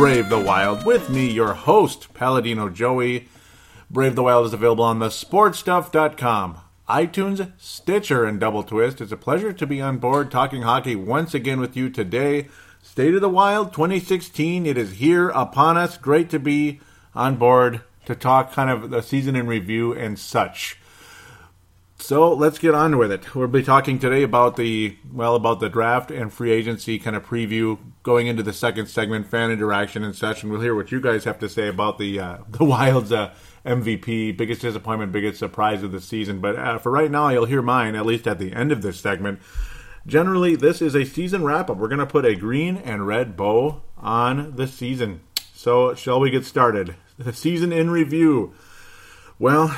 Brave the wild? With me, your host, Paladino Joey. Brave the Wild is available on the sportstuff.com, iTunes, Stitcher, and Double Twist. It's a pleasure to be on board talking hockey once again with you today. State of the Wild 2016, it is here upon us. Great to be on board to talk kind of the season in review and such. So let's get on with it. We'll be talking today about the well about the draft and free agency kind of preview going into the second segment, fan interaction and and we'll hear what you guys have to say about the uh, the Wild's uh, MVP, biggest disappointment, biggest surprise of the season. But uh, for right now, you'll hear mine at least at the end of this segment. Generally, this is a season wrap up. We're going to put a green and red bow on the season. So, shall we get started? The season in review. Well,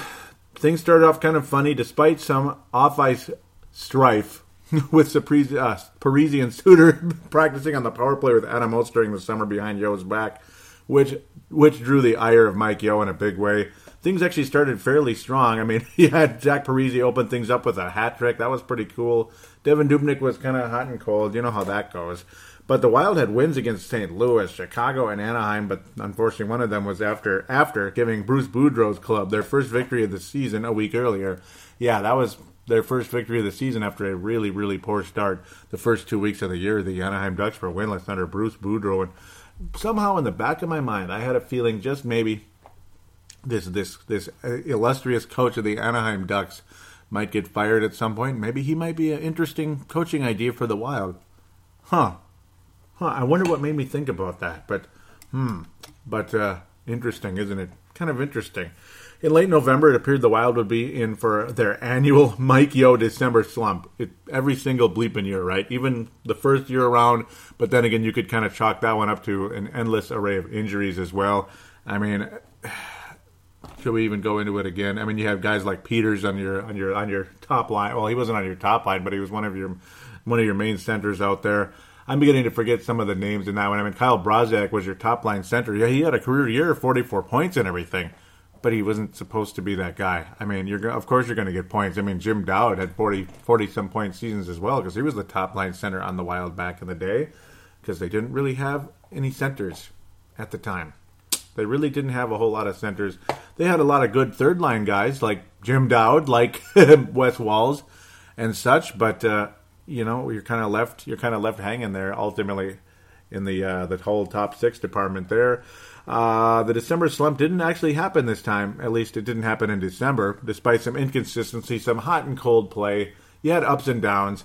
things started off kind of funny despite some off ice strife with uh, Parisian Suter practicing on the power play with Adam Oates during the summer behind Yeo's back, which which drew the ire of Mike Yeo in a big way. Things actually started fairly strong. I mean, he had Jack Parise open things up with a hat trick. That was pretty cool. Devan Dubnyk was kind of hot and cold. You know how that goes. But the Wild had wins against St. Louis, Chicago, and Anaheim, but unfortunately one of them was after after giving Bruce Boudreau's club their first victory of the season a week earlier. Yeah, that was their first victory of the season after a really, really poor start. The first two weeks of the year, the Anaheim Ducks were winless under Bruce Boudreau, and somehow in the back of my mind, I had a feeling just maybe this this this uh, illustrious coach of the Anaheim Ducks might get fired at some point. Maybe he might be an interesting coaching idea for the Wild. Huh. Huh, I wonder what made me think about that. But, hmm. But, uh, interesting, isn't it? Kind of interesting. In late November, it appeared the Wild would be in for their annual Mike Yeo December slump. It, every single bleeping year, right? Even the first year around, but then again, you could kind of chalk that one up to an endless array of injuries as well. I mean, should we even go into it again? I mean, you have guys like Peters on your on your on your top line. Well, he wasn't on your top line, but he was one of your one of your main centers out there. I'm beginning to forget some of the names in that one. I mean, Kyle Brodziak was your top line center. Yeah, he had a career year, 44 points and everything, but he wasn't supposed to be that guy. I mean, you're of course you're going to get points. I mean, Jim Dowd had 40 40 some point seasons as well because he was the top line center on the Wild back in the day because they didn't really have any centers at the time. They really didn't have a whole lot of centers. They had a lot of good third line guys like Jim Dowd, like Wes Walz, and such, but. Uh, you know you're kind of left you're kind of left hanging there ultimately in the uh, the whole top six department there. Uh, the December slump didn't actually happen this time. At least it didn't happen in December, despite some inconsistency, some hot and cold play. You had ups and downs,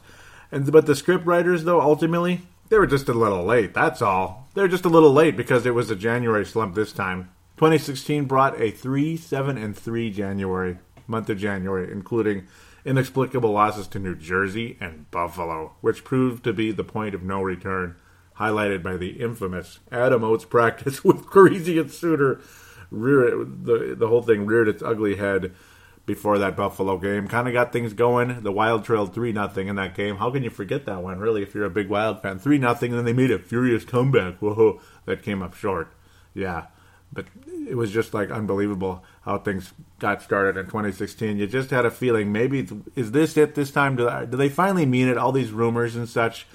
and but the script writers though ultimately they were just a little late. That's all. They're just a little late because it was a January slump this time. 2016 brought a three, seven, and three January month of January, including inexplicable losses to New Jersey and Buffalo, which proved to be the point of no return, highlighted by the infamous Adam Oates practice with Parise and Suter. Rear, the, the whole thing reared its ugly head before that Buffalo game. Kind of got things going. The Wild trailed 3 nothing in that game. How can you forget that one, really, if you're a big Wild fan? 3 nothing, and then they made a furious comeback. Whoa, that came up short. Yeah. But it was just like unbelievable how things got started in 2016. You just had a feeling maybe is this it this time? Do, do they finally mean it? All these rumors and such.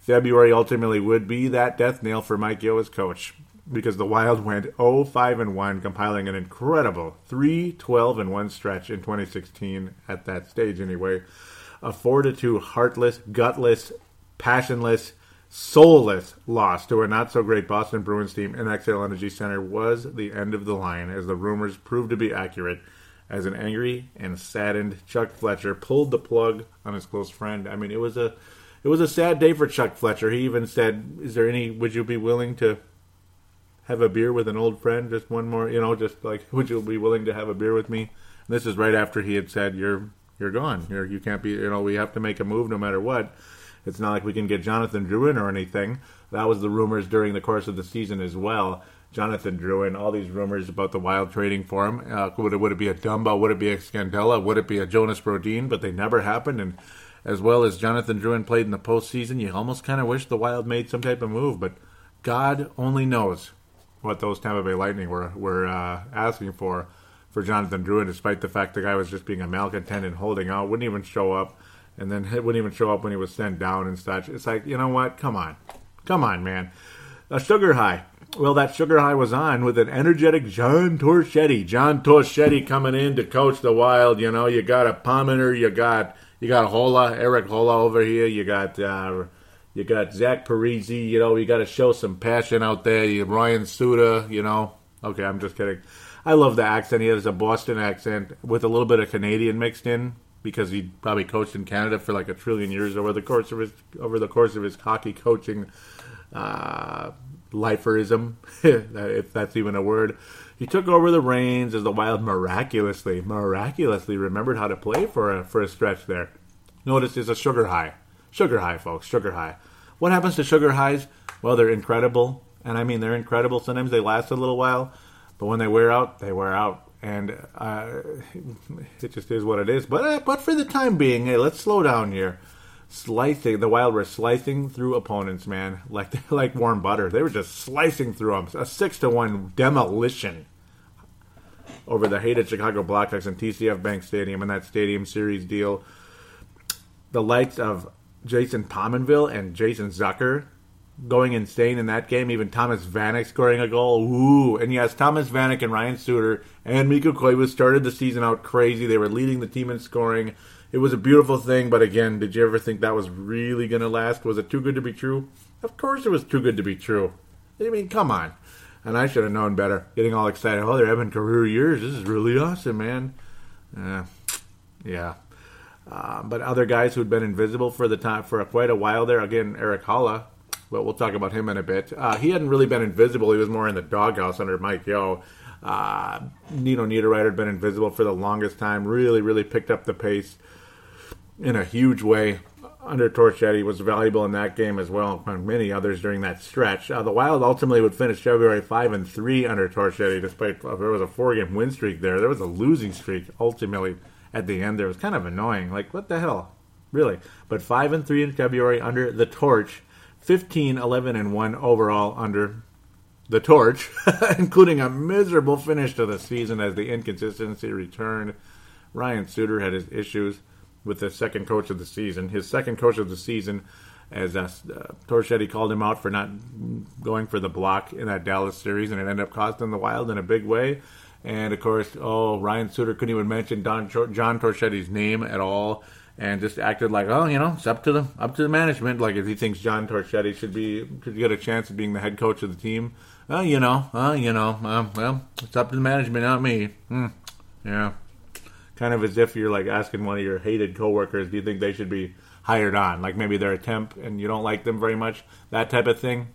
February ultimately would be that death nail for Mike Yeo as coach because the Wild went 0-5 and 1, compiling an incredible 3-12 and 1 stretch in 2016 at that stage anyway. A 4 to 2 heartless, gutless, passionless, soulless loss to a not so great Boston Bruins team in Xcel Energy Center was the end of the line as the rumors proved to be accurate as an angry and saddened Chuck Fletcher pulled the plug on his close friend. I mean, it was a it was a sad day for Chuck Fletcher. He even said, "Is there any would you be willing to have a beer with an old friend just one more, you know, just like would you be willing to have a beer with me?" And this is right after he had said, "You're you're gone. You're you can't be, you know, we have to make a move no matter what." It's not like we can get Jonathan Drouin or anything. That was the rumors during the course of the season as well. Jonathan Drouin, all these rumors about the Wild trading for him. Uh, would, it, would it be a Dumba? Would it be a Scandella? Would it be a Jonas Brodin? But they never happened. And as well as Jonathan Drouin played in the postseason, you almost kind of wish the Wild made some type of move. But God only knows what those Tampa Bay Lightning were were uh, asking for for Jonathan Drouin, despite the fact the guy was just being a malcontent and holding out, wouldn't even show up and then it wouldn't even show up when he was sent down and such. It's like, you know what? Come on. Come on, man. A sugar high. Well, that sugar high was on with an energetic John Torchetti. John Torchetti coming in to coach the Wild. You know, you got a Pominer, you got you got Hola, Eric Hola over here. You got uh, you got Zach Parise. You know, you got to show some passion out there. You Ryan Suda. You know, okay, I'm just kidding. I love the accent. He has a Boston accent with a little bit of Canadian mixed in because he probably coached in Canada for like a trillion years over the course of his over the course of his hockey coaching uh, liferism, if that's even a word. He took over the reins as the Wild miraculously, miraculously remembered how to play for a, for a stretch there. Notice it's a sugar high, sugar high, folks, sugar high. What happens to sugar highs? Well, they're incredible, and I mean they're incredible. Sometimes they last a little while, but when they wear out, they wear out and uh, it just is what it is. But uh, but for the time being, hey, let's slow down here. Slicing the Wild were slicing through opponents, man, like like warm butter. They were just slicing through them. A six to one demolition over the hated Chicago Blackhawks and TCF Bank Stadium in that Stadium Series deal. The likes of Jason Pominville and Jason Zucker going insane in that game. Even Thomas Vanek scoring a goal. Ooh, and yes, Thomas Vanek and Ryan Suter and Mikko Koivu started the season out crazy. They were leading the team in scoring. It was a beautiful thing, but again, did you ever think that was really going to last? Was it too good to be true? Of course, it was too good to be true. I mean, come on. And I should have known better. Getting all excited. Oh, they're having career years. This is really awesome, man. Uh, yeah. Uh, but other guys who'd been invisible for the time for quite a while there. Again, Eric Haula but we'll talk about him in a bit. Uh, he hadn't really been invisible. He was more in the doghouse under Mike Yo. Uh, Nino Niederreiter had been invisible for the longest time. Really, really picked up the pace in a huge way under Torchetti. Was valuable in that game as well, and many others during that stretch. Uh, the Wild ultimately would finish February five and three under Torchetti, despite uh, there was a four game win streak there. There was a losing streak ultimately at the end. There it was kind of annoying. Like what the hell, really? But five and three in February under the Torch 15, 11, and 1 overall under the torch, including a miserable finish to the season as the inconsistency returned. Ryan Suter had his issues with the second coach of the season. His second coach of the season, as uh, Torchetti called him out for not going for the block in that Dallas series, and it ended up costing the Wild in a big way. And of course, oh, Ryan Suter couldn't even mention Don John Torchetti's name at all and just acted like, oh, you know, it's up to the up to the management. Like if he thinks John Torchetti should be should get a chance of being the head coach of the team, oh, you know, oh, you know, uh, well, it's up to the management, not me. Hmm. Yeah, kind of as if you're like asking one of your hated coworkers, do you think they should be hired on? Like maybe they're a temp and you don't like them very much, that type of thing.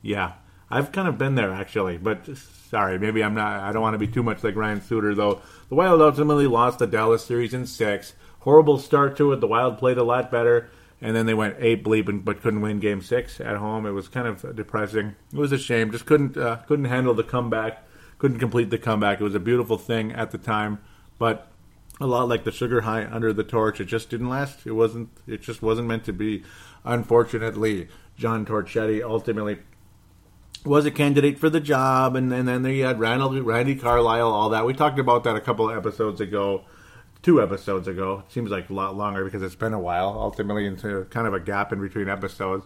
Yeah, I've kind of been there actually, but sorry, maybe I'm not. I don't want to be too much like Ryan Suter though. The Wild ultimately lost the Dallas series in six horrible start to it. The Wild played a lot better, and then they went eight bleeping, but couldn't win Game Six at home. It was kind of depressing. It was a shame. Just couldn't uh, couldn't handle the comeback. Couldn't complete the comeback. It was a beautiful thing at the time, but a lot like the sugar high under the torch. It just didn't last. It wasn't. It just wasn't meant to be. Unfortunately, John Torchetti ultimately was a candidate for the job, and, and then there you had Randall, Randy Carlyle, all that. We talked about that a couple of episodes ago two episodes ago. It seems like a lot longer because it's been a while, ultimately into kind of a gap in between episodes.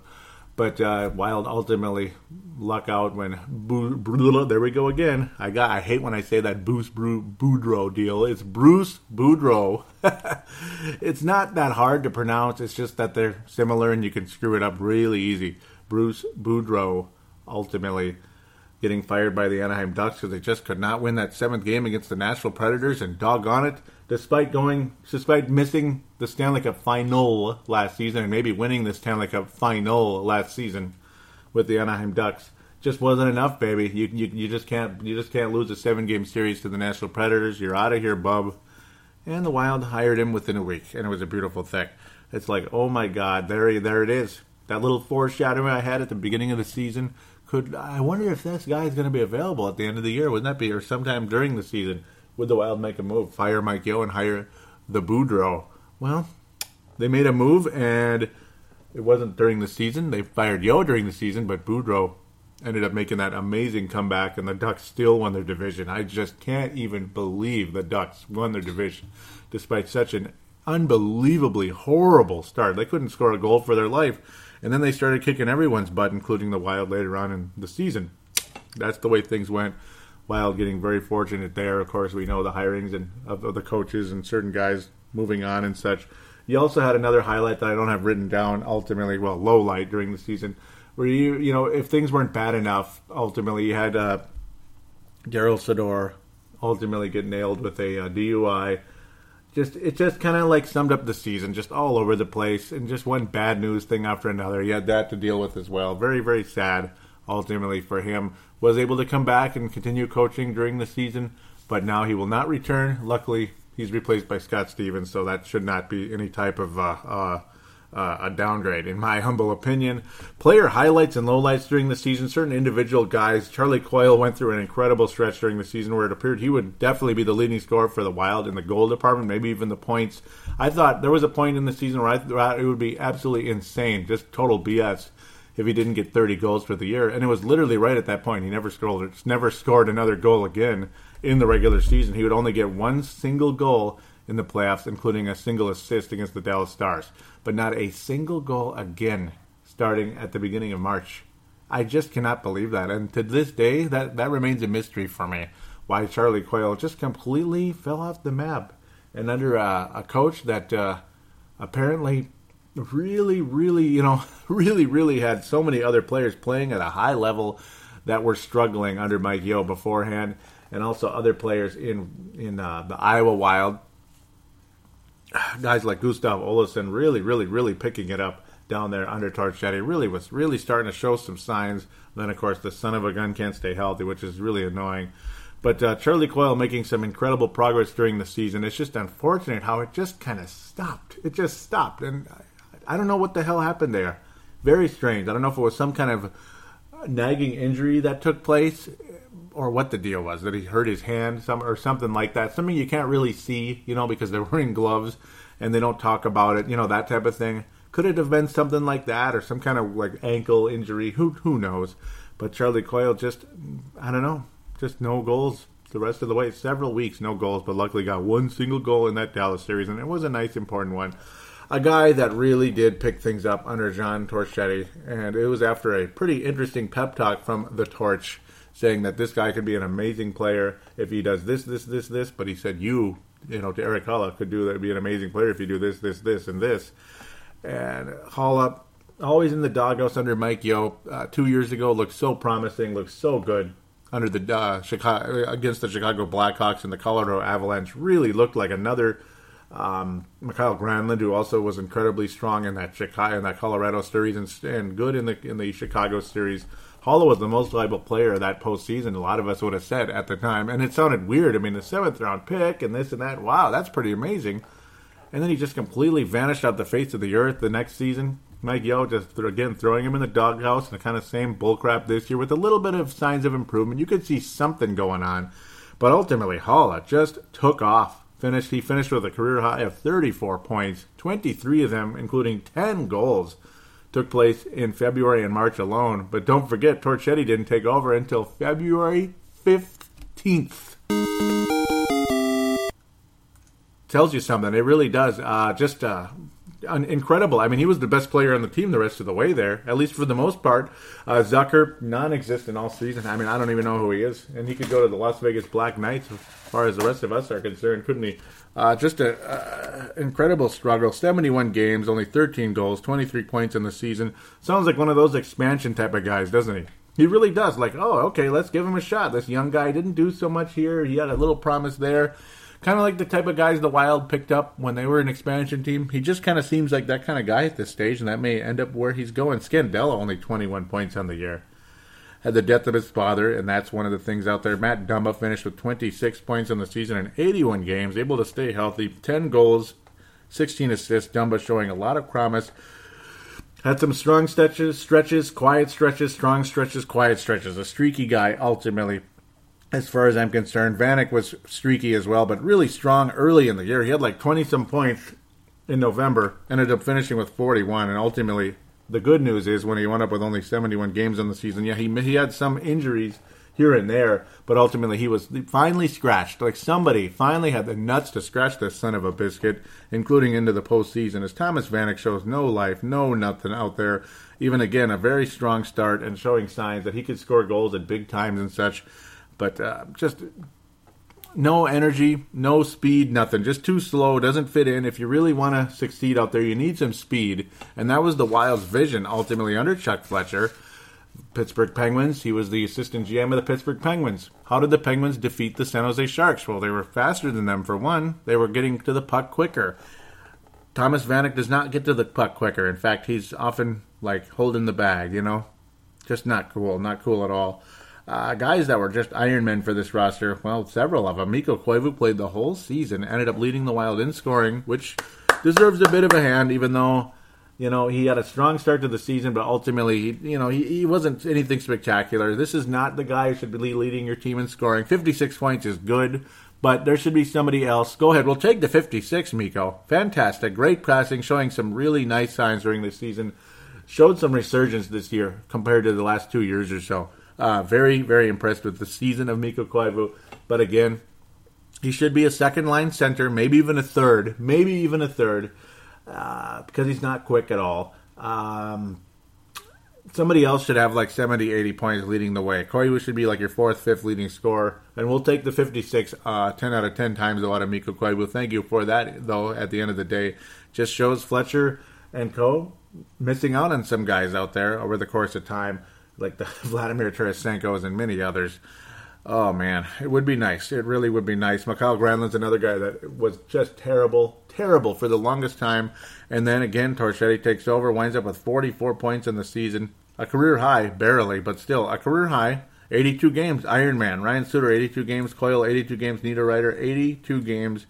But uh, Wild ultimately luck out when Boo, there we go again. I got I hate when I say that Bruce Boudreau deal. It's Bruce Boudreau. it's not that hard to pronounce. It's just that they're similar and you can screw it up really easy. Bruce Boudreau ultimately getting fired by the Anaheim Ducks because they just could not win that seventh game against the Nashville Predators, and doggone it, despite going, despite missing the Stanley Cup final last season and maybe winning the Stanley Cup final last season with the Anaheim Ducks, just wasn't enough, baby. You, you, you just can't you just can't lose a seven game series to the Nashville Predators. You're out of here, bub. And the Wild hired him within a week, and it was a beautiful thing. It's like, oh my God, there there it is. That little foreshadowing I had at the beginning of the season could I wonder if this guy is going to be available at the end of the year? Wouldn't that be, or sometime during the season? Would the Wild make a move, fire Mike Yeo and hire the Boudreau? Well, they made a move, and it wasn't during the season. They fired Yeo during the season, but Boudreau ended up making that amazing comeback, and the Ducks still won their division. I just can't even believe the Ducks won their division despite such an unbelievably horrible start. They couldn't score a goal for their life and then they started kicking everyone's butt, including the Wild later on in the season. That's the way things went. Wild getting very fortunate there. Of course, we know the hirings and of, of the coaches and certain guys moving on and such. You also had another highlight that I don't have written down. Ultimately, well, low light during the season, where you you know if things weren't bad enough, ultimately you had uh, Darryl Sydor ultimately get nailed with a uh, DUI just it just kind of like summed up the season, just all over the place, and just one bad news thing after another. He had that to deal with as well. Very very sad. Ultimately for him, was able to come back and continue coaching during the season, but now he will not return. Luckily, he's replaced by Scott Stevens, so that should not be any type of uh, uh, uh, a downgrade, in my humble opinion. Player highlights and lowlights during the season. Certain individual guys. Charlie Coyle went through an incredible stretch during the season where it appeared he would definitely be the leading scorer for the Wild in the goal department, maybe even the points. I thought there was a point in the season where I thought it would be absolutely insane, just total BS, if he didn't get 30 goals for the year. And it was literally right at that point. He never scored, never scored another goal again in the regular season. He would only get one single goal in the playoffs, including a single assist against the Dallas Stars, but not a single goal again starting at the beginning of March. I just cannot believe that. And to this day, that, that remains a mystery for me why Charlie Coyle just completely fell off the map. And under uh, a coach that uh, apparently really, really, you know, really, really had so many other players playing at a high level that were struggling under Mike Yeo beforehand, and also other players in in uh, the Iowa Wild guys like Gustav Olofsson really, really, really picking it up down there under Torchetti. Really was really starting to show some signs. Then, of course, the son of a gun can't stay healthy, which is really annoying. But uh, Charlie Coyle making some incredible progress during the season. It's just unfortunate how it just kind of stopped. It just stopped, and I don't know what the hell happened there. Very strange. I don't know if it was some kind of nagging injury that took place or what the deal was that he hurt his hand some or something like that. Something you can't really see you know because they're wearing gloves and they don't talk about it you know that type of thing. Could it have been something like that or some kind of like ankle injury? Who who knows? But Charlie Coyle just I don't know just no goals the rest of the way. Several weeks no goals but luckily got one single goal in that Dallas series and it was a nice important one a guy that really did pick things up under John Torchetti and it was after a pretty interesting pep talk from the Torch saying that this guy could be an amazing player if he does this, this, this, this. But he said you, you know, to Eric Haula could do that, be an amazing player if you do this, this, this, and this. And Haula, always in the doghouse under Mike Yeo, uh, two years ago looked so promising, looked so good under the uh, Chicago against the Chicago Blackhawks and the Colorado Avalanche. Really looked like another. Um, Mikael Granlund, who also was incredibly strong in that Chicago in that Colorado series and, and good in the in the Chicago series. Haula was the most valuable player that postseason. A lot of us would have said at the time, and it sounded weird. I mean, the seventh round pick and this and that. Wow, that's pretty amazing. And then he just completely vanished off the face of the earth the next season. Mike Yeo just again throwing him in the doghouse and the kind of same bullcrap this year with a little bit of signs of improvement. You could see something going on, but ultimately Haula just took off. Finished. He finished with a career high of 34 points, 23 of them, including 10 goals took place in February and March alone. But don't forget, Torchetti didn't take over until February 15th. Tells you something. It really does. Uh, just uh, incredible. I mean, he was the best player on the team the rest of the way there, at least for the most part. Uh, Zucker, non-existent all season. I mean, I don't even know who he is, and he could go to the Las Vegas Black Knights as far as the rest of us are concerned, couldn't he? Uh, just an uh, incredible struggle. 71 games, only 13 goals, 23 points in the season. Sounds like one of those expansion type of guys, doesn't he? He really does. Like, oh, okay, let's give him a shot. This young guy didn't do so much here. He had a little promise there kind of like the type of guys the Wild picked up when they were an expansion team. He just kind of seems like that kind of guy at this stage, and that may end up where he's going. Scandella only 21 points on the year. Had the death of his father, and that's one of the things out there. Matt Dumba finished with 26 points in the season in 81 games, able to stay healthy, 10 goals, 16 assists. Dumba showing a lot of promise. Had some strong stretches, stretches, quiet stretches, strong stretches, quiet stretches. A streaky guy ultimately as far as I'm concerned. Vanek was streaky as well, but really strong early in the year. He had like 20 some points in November, ended up finishing with 41, and ultimately, the good news is when he went up with only 71 games in the season, yeah, he he had some injuries here and there, but ultimately he was finally scratched. Like somebody finally had the nuts to scratch this son of a biscuit, including into the postseason. As Thomas Vanek shows no life, no nothing out there. Even again, a very strong start and showing signs that he could score goals at big times and such but uh, just no energy, no speed, nothing. Just too slow, doesn't fit in. If you really want to succeed out there, you need some speed. And that was the Wild's vision ultimately under Chuck Fletcher. Pittsburgh Penguins, he was the assistant GM of the Pittsburgh Penguins. How did the Penguins defeat the San Jose Sharks? Well, they were faster than them for one. They were getting to the puck quicker. Thomas Vanek does not get to the puck quicker. In fact, he's often like holding the bag, you know? Just not cool, not cool at all uh, guys that were just Ironmen for this roster. Well, several of them. Mikko Koivu played the whole season, ended up leading the Wild in scoring, which deserves a bit of a hand, even though you know he had a strong start to the season, but ultimately, you know, he, he wasn't anything spectacular. This is not the guy who should be leading your team in scoring. Fifty-six points is good. But there should be somebody else. Go ahead. We'll take the 56, Mikko. Fantastic. Great passing, showing some really nice signs during the season. Showed some resurgence this year compared to the last two years or so. Uh, very, very impressed with the season of Mikko Koivu. But again, he should be a second line center, maybe even a third, maybe even a third, uh, because he's not quick at all. Um, somebody else should have like 70, 80 points leading the way. Koivu should be like your fourth, fifth leading scorer. And we'll take the 56 uh, 10 out of 10 times though out of Mikko Koivu. Thank you for that, though, at the end of the day. Just shows Fletcher and co missing out on some guys out there over the course of time like the Vladimir Tarasenko's and many others. Oh man, it would be nice. It really would be nice. Mikael Granlund's another guy that was just terrible, terrible for the longest time, and then again Torchetti takes over, winds up with 44 points in the season, a career high, barely, but still a career high. 82 games, Iron Man, Ryan Suter, 82 games, Coyle, 82 games, Niederreiter, 82 games,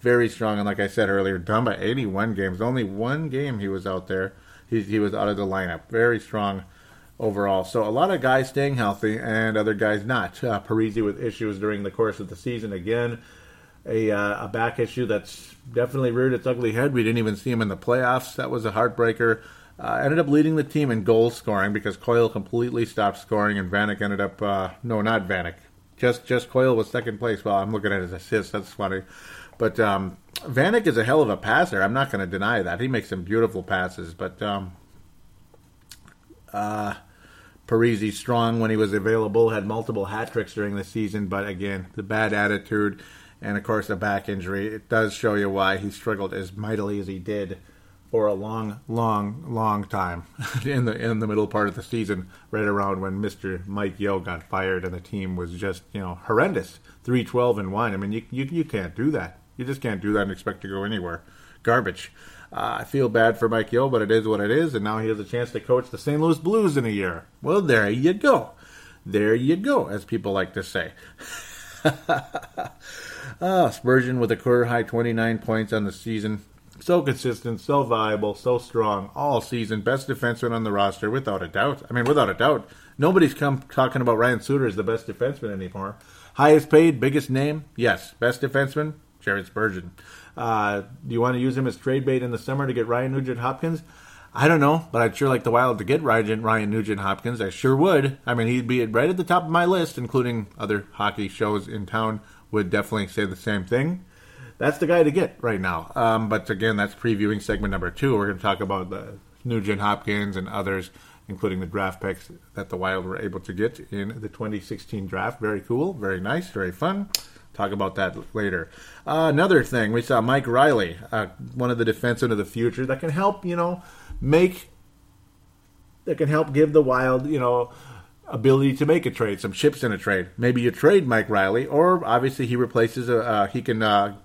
very strong. And like I said earlier, Dumba, 81 games, only one game he was out there. He, he was out of the lineup, very strong overall. So a lot of guys staying healthy and other guys not. Uh, Parise with issues during the course of the season again. A, uh, a back issue that's definitely reared its ugly head. We didn't even see him in the playoffs. That was a heartbreaker. Uh, ended up leading the team in goal scoring because Coyle completely stopped scoring, and Vanek ended up uh, no, not Vanek. Just just Coyle was second place. Well, I'm looking at his assists. That's funny. But um, Vanek is a hell of a passer. I'm not going to deny that. He makes some beautiful passes. But um, uh, Parise strong when he was available, had multiple hat tricks during the season, but again, the bad attitude and of course the back injury, it does show you why he struggled as mightily as he did for a long, long, long time in the in the middle part of the season, right around when Mr. Mike Yeo got fired and the team was just, you know, horrendous. Three twelve and one. I mean you, you you can't do that. You just can't do that and expect to go anywhere. Garbage. Uh, I feel bad for Mike Yeo, but it is what it is, and now he has a chance to coach the St. Louis Blues in a year. Well, there you go. There you go, as people like to say. oh, Spurgeon with a career high 29 points on the season. So consistent, so viable, so strong all season. Best defenseman on the roster, without a doubt. I mean, without a doubt. Nobody's come talking about Ryan Suter as the best defenseman anymore. Highest paid, biggest name? Yes. Best defenseman? Jared Spurgeon. Uh, do you want to use him as trade bait in the summer to get Ryan Nugent Hopkins? I don't know, but I'd sure like the Wild to get Ryan, Ryan Nugent Hopkins. I sure would. I mean, he'd be right at the top of my list, including other hockey shows in town would definitely say the same thing. that's the guy to get right now. Um, but again, that's previewing segment number two. We're going to talk about the Nugent Hopkins and others, including the draft picks that the Wild were able to get in the 2016 draft. Very cool, very nice, very fun. Talk about that later. Uh, another thing, we saw Mike Reilly, uh, one of the defensemen of the future that can help, you know, make, that can help give the Wild, you know, ability to make a trade, some chips in a trade. Maybe you trade Mike Reilly, or obviously he replaces, a, uh, he can uh,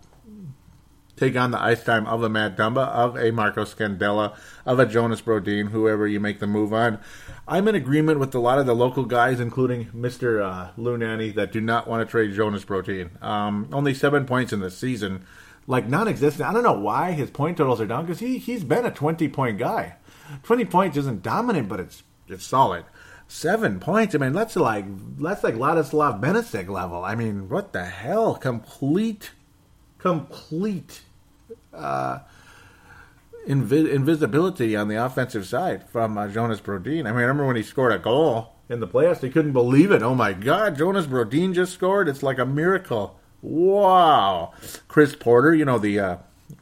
take on the ice time of a Matt Dumba, of a Marco Scandella, of a Jonas Brodin, whoever you make the move on. I'm in agreement with a lot of the local guys, including Mr. Uh, Lunani, that do not want to trade Jonas Brodin. Um, only seven points in the season, like non-existent. I don't know why his point totals are down because he he's been a 20 point guy. 20 points isn't dominant, but it's it's solid. Seven points. I mean, that's like that's like Ladislav Benysek level. I mean, what the hell? Complete, complete uh, invi- invisibility on the offensive side from uh, Jonas Brodin. I mean, I remember when he scored a goal in the playoffs, they couldn't believe it. Oh my God, Jonas Brodin just scored! It's like a miracle. Wow. Chris Porter, you know the uh,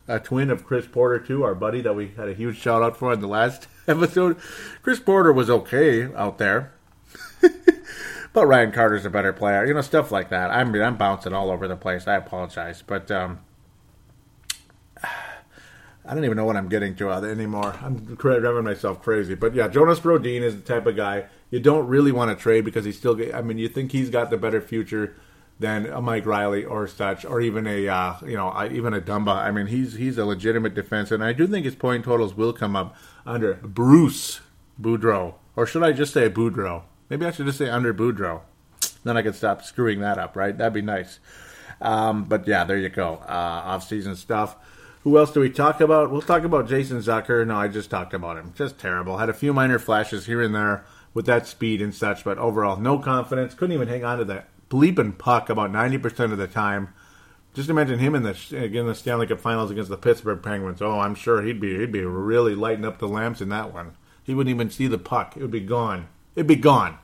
a twin of Chris Porter too, our buddy that we had a huge shout out for in the last episode. Chris Porter was okay out there. But Ryan Carter's a better player, you know, stuff like that. I'm I'm bouncing all over the place. I apologize, but um, I don't even know what I'm getting to anymore. I'm driving myself crazy. But yeah, Jonas Brodin is the type of guy you don't really want to trade because he's still. I mean, you think he's got the better future than a Mike Reilly or such, or even a uh, you know even a Dumba. I mean, he's he's a legitimate defense, and I do think his point totals will come up under Bruce Boudreau, or should I just say Boudreau? Maybe I should just say under Boudreau. Then I could stop screwing that up, right? That'd be nice. Um, but yeah, there you go. Uh, off-season stuff. Who else do we talk about? We'll talk about Jason Zucker. No, I just talked about him. Just terrible. Had a few minor flashes here and there with that speed and such, but overall, no confidence. Couldn't even hang on to that bleeping puck about 90% of the time. Just imagine him in the again the Stanley Cup Finals against the Pittsburgh Penguins. Oh, I'm sure he'd be he'd be really lighting up the lamps in that one. He wouldn't even see the puck. It would be gone. It'd be gone.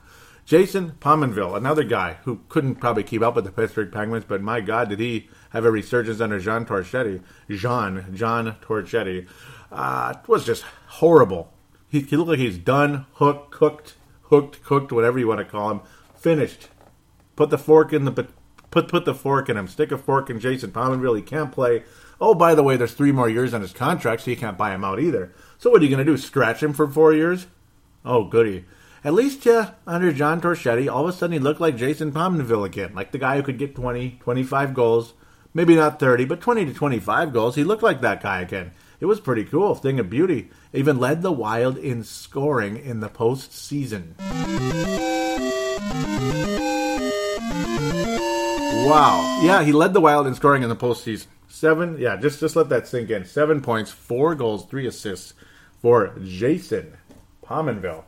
Jason Pominville, another guy who couldn't probably keep up with the Pittsburgh Penguins, but my God, did he have a resurgence under Jean Torchetti? Jean, John Torchetti. Uh, was just horrible. He, he looked like he's done, hooked, cooked, hooked, cooked, whatever you want to call him, finished. Put the fork in the put put the fork in him. Stick a fork in Jason Pominville. He can't play. Oh, by the way, there's three more years on his contract, so you can't buy him out either. So what are you going to do? Scratch him for four years? Oh, goody. At least uh, under John Torchetti, all of a sudden he looked like Jason Pominville again, like the guy who could get 20, 25 goals, maybe not 30, but 20 to 25 goals. He looked like that guy again. It was pretty cool, thing of beauty. Even led the Wild in scoring in the postseason. Wow. Yeah, he led the Wild in scoring in the postseason. Seven, yeah, just just let that sink in. Seven points, four goals, three assists for Jason Pominville.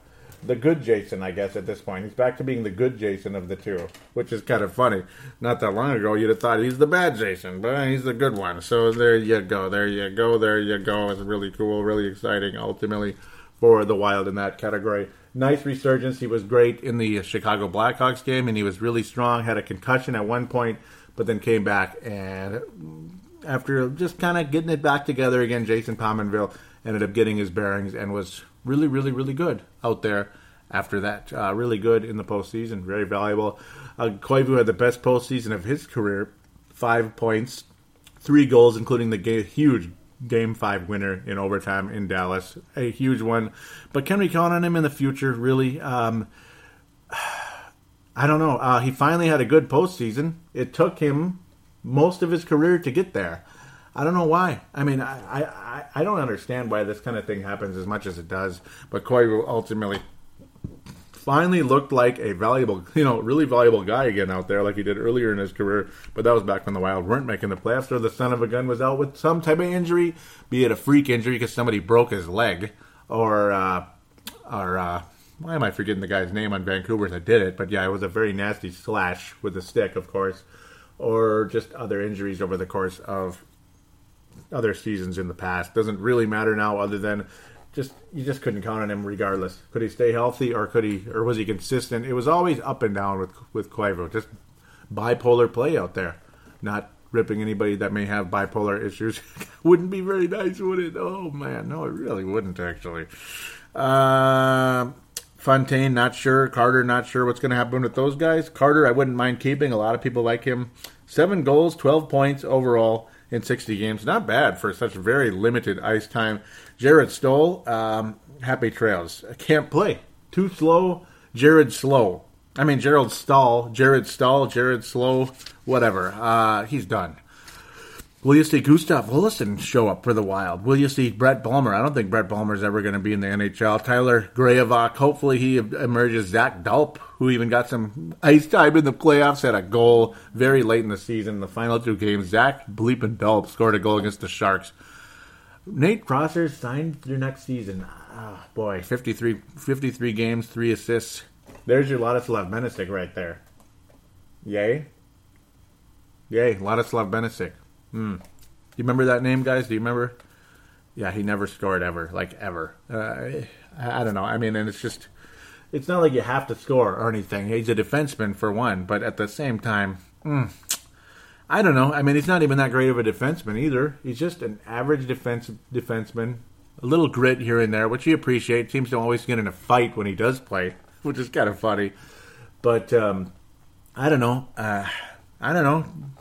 The good Jason, I guess, at this point. He's back to being the good Jason of the two, which is kind of funny. Not that long ago, you'd have thought he's the bad Jason, but he's the good one. So there you go, there you go, there you go. It's really cool, really exciting, ultimately, for the Wild in that category nice resurgence. He was great in the Chicago Blackhawks game, and he was really strong. Had a concussion at one point, but then came back. And after just kind of getting it back together again, Jason Pominville ended up getting his bearings and was really, really, really good out there after that. Uh, really good in the postseason. Very valuable. Uh, Koivu had the best postseason of his career. Five points, three goals, including the ga- huge game five winner in overtime in Dallas. A huge one. But can we count on him in the future, really? Um, I don't know. Uh, he finally had a good postseason. It took him most of his career to get there. I don't know why. I mean, I, I, I don't understand why this kind of thing happens as much as it does. But Koivu ultimately finally looked like a valuable, you know, really valuable guy again out there, like he did earlier in his career. But that was back when the Wild weren't making the playoffs, or the son of a gun was out with some type of injury, be it a freak injury because somebody broke his leg, or uh, or uh, why am I forgetting the guy's name on Vancouver that did it? But yeah, it was a very nasty slash with a stick, of course, or just other injuries over the course of other seasons in the past. Doesn't really matter now, other than just you just couldn't count on him regardless. Could he stay healthy or could he or was he consistent? It was always up and down with with Koivu. Just bipolar play out there. Not ripping anybody that may have bipolar issues. wouldn't be very nice, would it? Oh man, no, it really wouldn't actually. Uh, Fontaine, not sure. Carter, not sure what's going to happen with those guys. Carter, I wouldn't mind keeping. A lot of people like him. Seven goals, 12 points overall in 60 games. Not bad for such very limited ice time. Jarret Stoll, um, happy trails. Can't play. Too slow. Jared Slow. I mean, Gerald Stahl. Jared Stahl. Jared Slow. Whatever. Uh, he's done. Will you see Gustav Willison show up for the Wild? Will you see Brett Bulmer? I don't think Brett Bulmer's ever going to be in the NHL. Tyler Graovac, hopefully he emerges. Zach Dalpe, who even got some ice time in the playoffs, had a goal very late in the season. The final two games, Zach Bleep and Dalpe scored a goal against the Sharks. Nate Prosser signed through next season. Oh, boy, 53, 53 games, three assists. There's your Ladislav Benysek right there. Yay. Yay, Ladislav Benysek. Hmm. You remember that name, guys? Do you remember? Yeah, he never scored ever, like ever. Uh, I, I don't know. I mean, and it's just, it's not like you have to score or anything. He's a defenseman for one, but at the same time, mm, I don't know. I mean, he's not even that great of a defenseman either. He's just an average defense defenseman. A little grit here and there, which he appreciates. Seems to always get in a fight when he does play, which is kind of funny. But um, I don't know. Uh, I don't know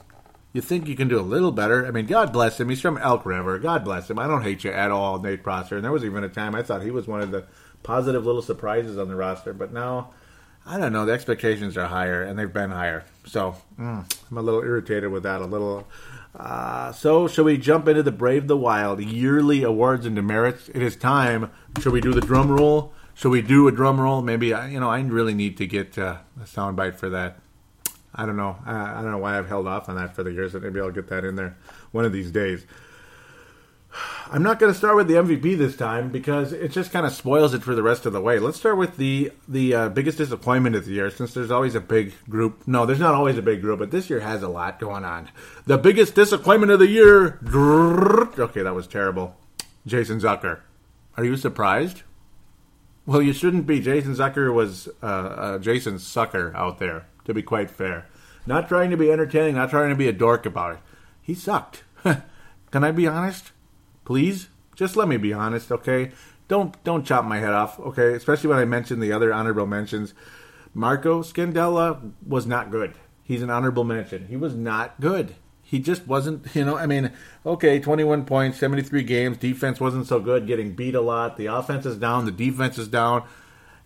you think you can do a little better. I mean, God bless him. He's from Elk River. God bless him. I don't hate you at all, Nate Prosser. And there was even a time I thought he was one of the positive little surprises on the roster. But now, I don't know. The expectations are higher, and they've been higher. So mm, I'm a little irritated with that. A little. Uh, so, shall we jump into the Brave the Wild yearly awards and demerits? It is time. Shall we do the drum roll? Shall we do a drum roll? Maybe you know I really need to get uh, a soundbite for that. I don't know. I, I don't know why I've held off on that for the years, maybe I'll get that in there one of these days. I'm not going to start with the MVP this time because it just kind of spoils it for the rest of the way. Let's start with the the uh, biggest disappointment of the year, since there's always a big group. No, there's not always a big group, but this year has a lot going on. The biggest disappointment of the year. Okay, that was terrible. Jason Zucker. Are you surprised? Well, you shouldn't be. Jason Zucker was uh, uh, Jason Sucker out there to be quite fair. Not trying to be entertaining, not trying to be a dork about it. He sucked. Can I be honest? Please? Just let me be honest, okay? Don't don't chop my head off, okay? Especially when I mentioned the other honorable mentions. Marco Scandella was not good. He's an honorable mention. He was not good. He just wasn't, you know, I mean, okay, 21 points, 73 games, defense wasn't so good, getting beat a lot. The offense is down, the defense is down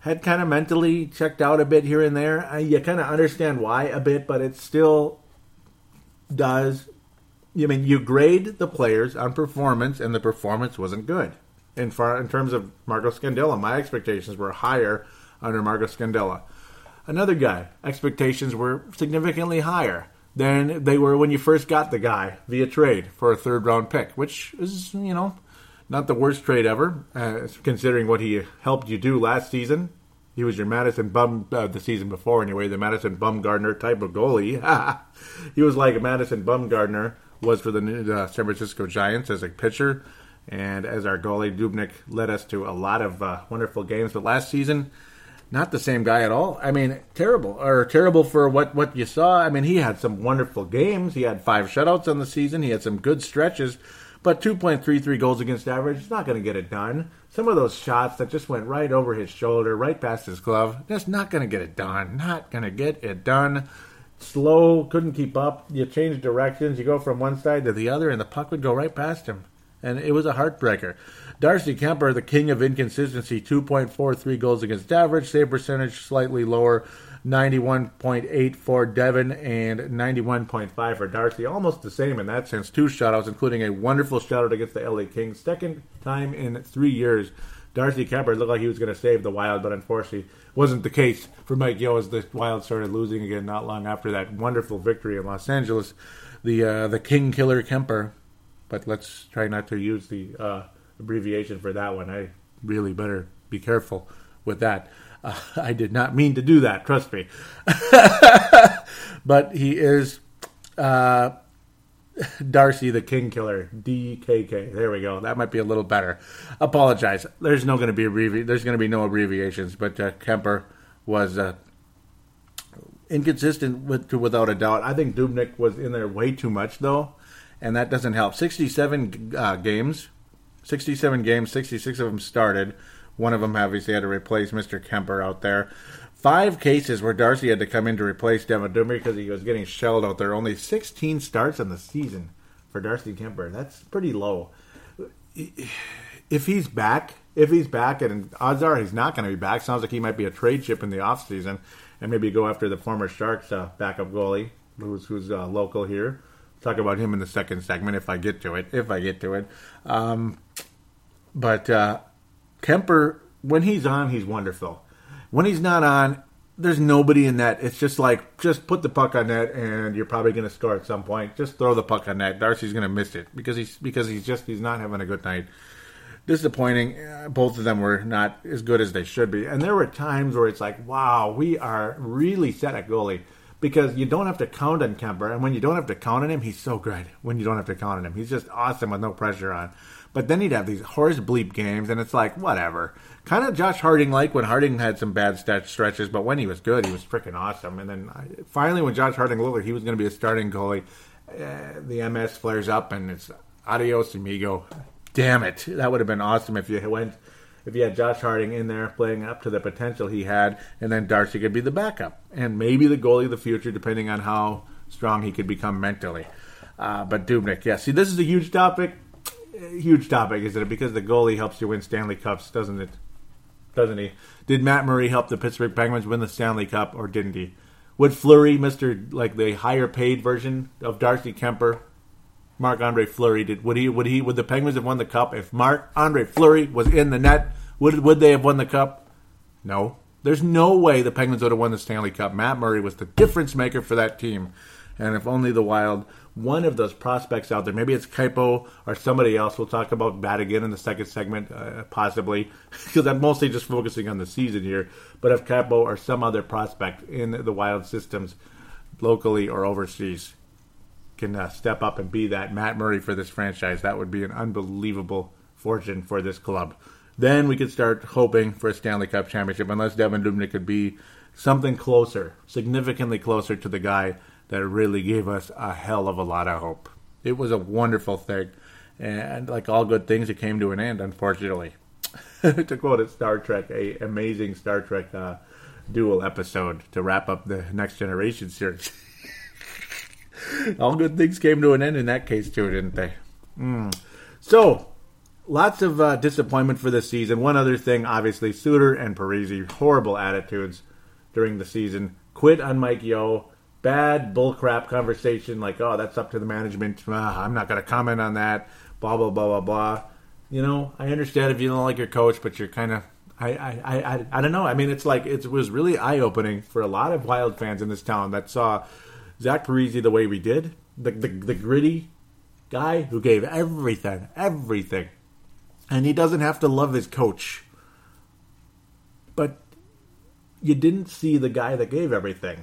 had kind of mentally checked out a bit here and there. I, you kind of understand why a bit, but it still does. I mean, you grade the players on performance, and the performance wasn't good. In far in terms of Marco Scandella, my expectations were higher under Marco Scandella. Another guy, expectations were significantly higher than they were when you first got the guy via trade for a third round pick, which is you know not the worst trade ever, uh, considering what he helped you do last season. He was your Madison Bum uh, the season before, anyway, the Madison Bumgarner type of goalie. he was like Madison Bumgarner was for the uh, San Francisco Giants as a pitcher, and as our goalie Dubnyk led us to a lot of uh, wonderful games. But last season, not the same guy at all. I mean, terrible or terrible for what what you saw. I mean, he had some wonderful games. He had five shutouts on the season. He had some good stretches. But 2.33 goals against average is not going to get it done. Some of those shots that just went right over his shoulder, right past his glove, just not going to get it done. Not going to get it done. Slow, couldn't keep up. You change directions, you go from one side to the other, and the puck would go right past him. And it was a heartbreaker. Darcy Kuemper, the king of inconsistency, 2.43 goals against average, save percentage slightly lower, 91.8 for Devin and 91.5 for Darcy. Almost the same in that sense. Two shutouts, including a wonderful shutout against the LA Kings. Second time in three years. Darcy Kuemper looked like he was going to save the Wild, but unfortunately wasn't the case for Mike Yeo as the Wild started losing again not long after that wonderful victory in Los Angeles. The uh, the King Killer Kuemper, but let's try not to use the uh, abbreviation for that one. I really better be careful with that. Uh, I did not mean to do that, trust me. but he is uh, Darcy the King Killer, DKK. There we go. That might be a little better. Apologize. There's no going to be abbrevi- There's going to be no abbreviations. But uh, Kuemper was uh, inconsistent with, without a doubt. I think Dubnyk was in there way too much though, and that doesn't help. Sixty-seven uh, games, sixty-seven games, sixty-six of them started. One of them obviously had to replace Mr. Kuemper out there. Five cases where Darcy had to come in to replace Dubnyk because he was getting shelled out there. Only 16 starts in the season for Darcy Kuemper. That's pretty low. If he's back, if he's back, and odds are he's not going to be back. Sounds like he might be a trade chip in the offseason and maybe go after the former Sharks uh, backup goalie, who's who's uh, local here. Talk about him in the second segment if I get to it. If I get to it, um, but uh, Kuemper, when he's on, he's wonderful. When he's not on, there's nobody in that. It's just like just put the puck on net, and you're probably going to score at some point. Just throw the puck on net. Darcy's going to miss it because he's because he's just he's not having a good night disappointing. Uh, both of them were not as good as they should be. And there were times where it's like, wow, we are really set at goalie because you don't have to count on Kuemper, And when you don't have to count on him, he's so good when you don't have to count on him. He's just awesome with no pressure on. But then he'd have these horse bleep games, and it's like, whatever. Kind of Josh Harding like when Harding had some bad stretches, but when he was good, he was freaking awesome. And then finally, when Josh Harding looked like he was going to be a starting goalie, uh, the MS flares up, and it's adios amigo damn it, that would have been awesome if you went if you had Josh Harding in there playing up to the potential he had, and then Darcy could be the backup and maybe the goalie of the future, depending on how strong he could become mentally. Uh, but Dubnyk, yeah. See, this is a huge topic. Huge topic, isn't it? Because the goalie helps you win Stanley Cups, doesn't it? Doesn't he? Did Matt Murray help the Pittsburgh Penguins win the Stanley Cup, or didn't he? Would Fleury, Mister, like the higher paid version of Darcy Kuemper, Marc Andre Fleury did. Would he? Would he? Would the Penguins have won the cup if Marc Andre Fleury was in the net? Would Would they have won the cup? No. There's no way the Penguins would have won the Stanley Cup. Matt Murray was the difference maker for that team, and if only the Wild, one of those prospects out there, maybe it's Kaapo or somebody else. We'll talk about that again in the second segment, uh, possibly, because I'm mostly just focusing on the season here. But if Kaapo or some other prospect in the Wild systems, locally or overseas, can uh, step up and be that Matt Murray for this franchise, that would be an unbelievable fortune for this club. Then we could start hoping for a Stanley Cup championship, unless Devan Dubnyk could be something closer, significantly closer to the guy that really gave us a hell of a lot of hope. It was a wonderful thing, and like all good things, it came to an end, unfortunately. to quote it, Star Trek, a amazing Star Trek uh, dual episode to wrap up the Next Generation series. All good things came to an end in that case, too, didn't they? Mm. So, lots of uh, disappointment for this season. One other thing, obviously, Suter and Parise, horrible attitudes during the season. Quit on Mike Yeo. Bad bullcrap conversation like, oh, that's up to the management. Uh, I'm not going to comment on that. Blah, blah, blah, blah, blah. You know, I understand if you don't like your coach, but you're kind of I, I, I, I don't know. I mean, it's like it was really eye opening for a lot of Wild fans in this town that saw Zach Parise the way we did, the, the, the gritty guy who gave everything, everything. And he doesn't have to love his coach. But you didn't see the guy that gave everything.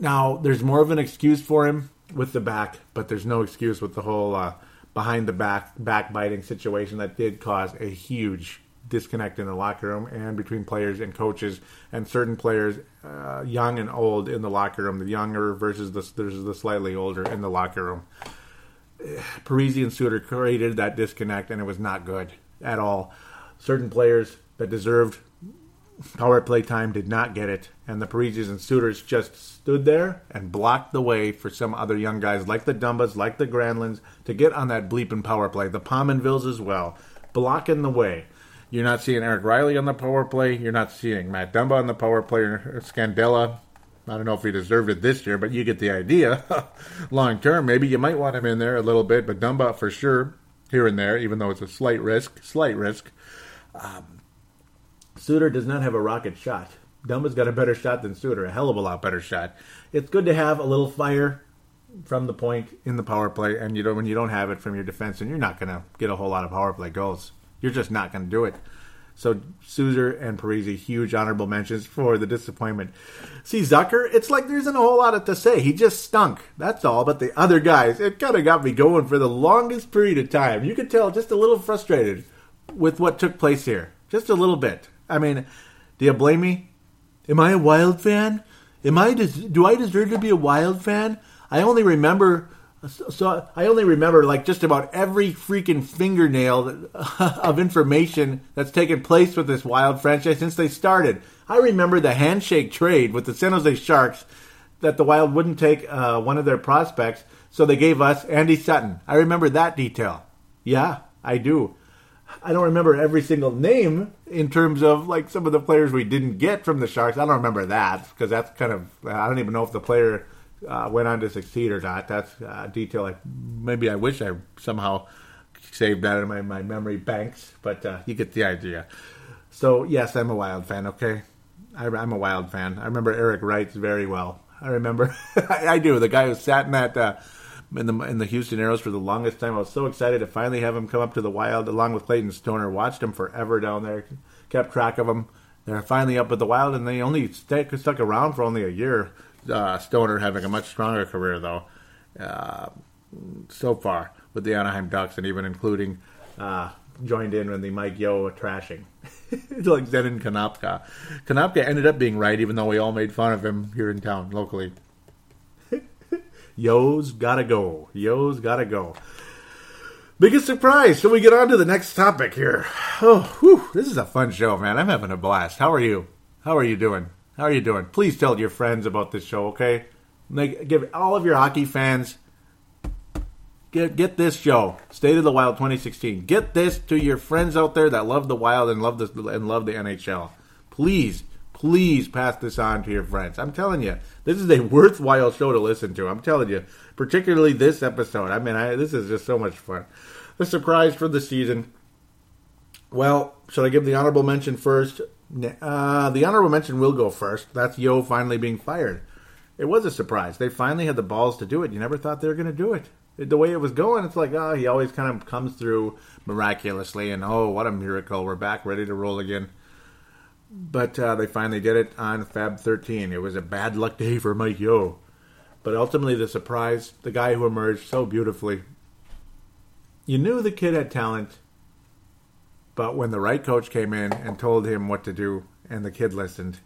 Now, there's more of an excuse for him with the back, but there's no excuse with the whole uh, behind the back backbiting situation that did cause a huge disconnect in the locker room and between players and coaches and certain players, uh, young and old, in the locker room. The younger versus the there's the slightly older in the locker room. Parise and Suter created that disconnect, and it was not good at all. Certain players that deserved power play time did not get it, and the Parisians and Suters just stood there and blocked the way for some other young guys like the Dumbas, like the Granlunds, to get on that bleeping power play. The Pominvilles as well, blocking the way. You're not seeing Eric Riley on the power play. You're not seeing Matt Dumba on the power play. Scandella. I don't know if he deserved it this year, but you get the idea. Long term, maybe you might want him in there a little bit, but Dumba for sure here and there, even though it's a slight risk. Slight risk. Um, Suter does not have a rocket shot. Dumba's got a better shot than Suter, a hell of a lot better shot. It's good to have a little fire from the point in the power play, and you know when you don't have it from your defense, and you're not going to get a whole lot of power play goals. You're just not going to do it. So Suter and Parise, huge honorable mentions for the disappointment. See Zucker, it's like there isn't a whole lot to say. He just stunk. That's all. But the other guys, it kind of got me going for the longest period of time. You could tell just a little frustrated with what took place here. Just a little bit. I mean, do you blame me? Am I a Wild fan? Am I des- do I deserve to be a Wild fan? I only remember so I only remember like just about every freaking fingernail of information that's taken place with this Wild franchise since they started. I remember the handshake trade with the San Jose Sharks that the Wild wouldn't take uh, one of their prospects, so they gave us Andy Sutton. I remember that detail. Yeah, I do. I don't remember every single name in terms of like some of the players we didn't get from the Sharks. I don't remember that because that's kind of I don't even know if the player uh, went on to succeed or not. That's a detail. Like maybe I wish I somehow saved that in my, my memory banks, but uh, you get the idea. So yes, I'm a Wild fan. Okay, I, am a Wild fan. I remember Eric Wright very well. I remember. I, I, do. The guy who sat in that. Uh, in the in the Houston Aeros for the longest time. I was so excited to finally have him come up to the Wild along with Clayton Stoner. Watched him forever down there, kept track of him. They're finally up at the Wild, and they only stuck, stuck around for only a year. Uh, Stoner having a much stronger career though, uh, so far with the Anaheim Ducks, and even including uh, joined in when the Mike Yeo trashing, like Zenon Konopka. Konopka ended up being right, even though we all made fun of him here in town locally. Yeo's gotta go. Yeo's gotta go. Biggest surprise. So we get on to the next topic here. Oh, whew, this is a fun show, man. I'm having a blast. How are you? How are you doing? How are you doing? Please tell your friends about this show, okay? Like, give all of your hockey fans get get this show, State of the Wild 2016. Get this to your friends out there that love the Wild and love the and love the NHL. Please, please pass this on to your friends. I'm telling you, this is a worthwhile show to listen to. I'm telling you, particularly this episode. I mean, I, this is just so much fun. The surprise for the season. Well, should I give the honorable mention first? Uh, the honorable mention will go first. That's Yeo finally being fired. It was a surprise. They finally had the balls to do it. You never thought they were going to do it. The way it was going, it's like, oh, he always kind of comes through miraculously, and oh, what a miracle. We're back, ready to roll again. But uh, they finally did it on Fab 13. It was a bad luck day for Mike Yeo. But ultimately, the surprise, the guy who emerged so beautifully. You knew the kid had talent but when the right coach came in and told him what to do, and the kid listened,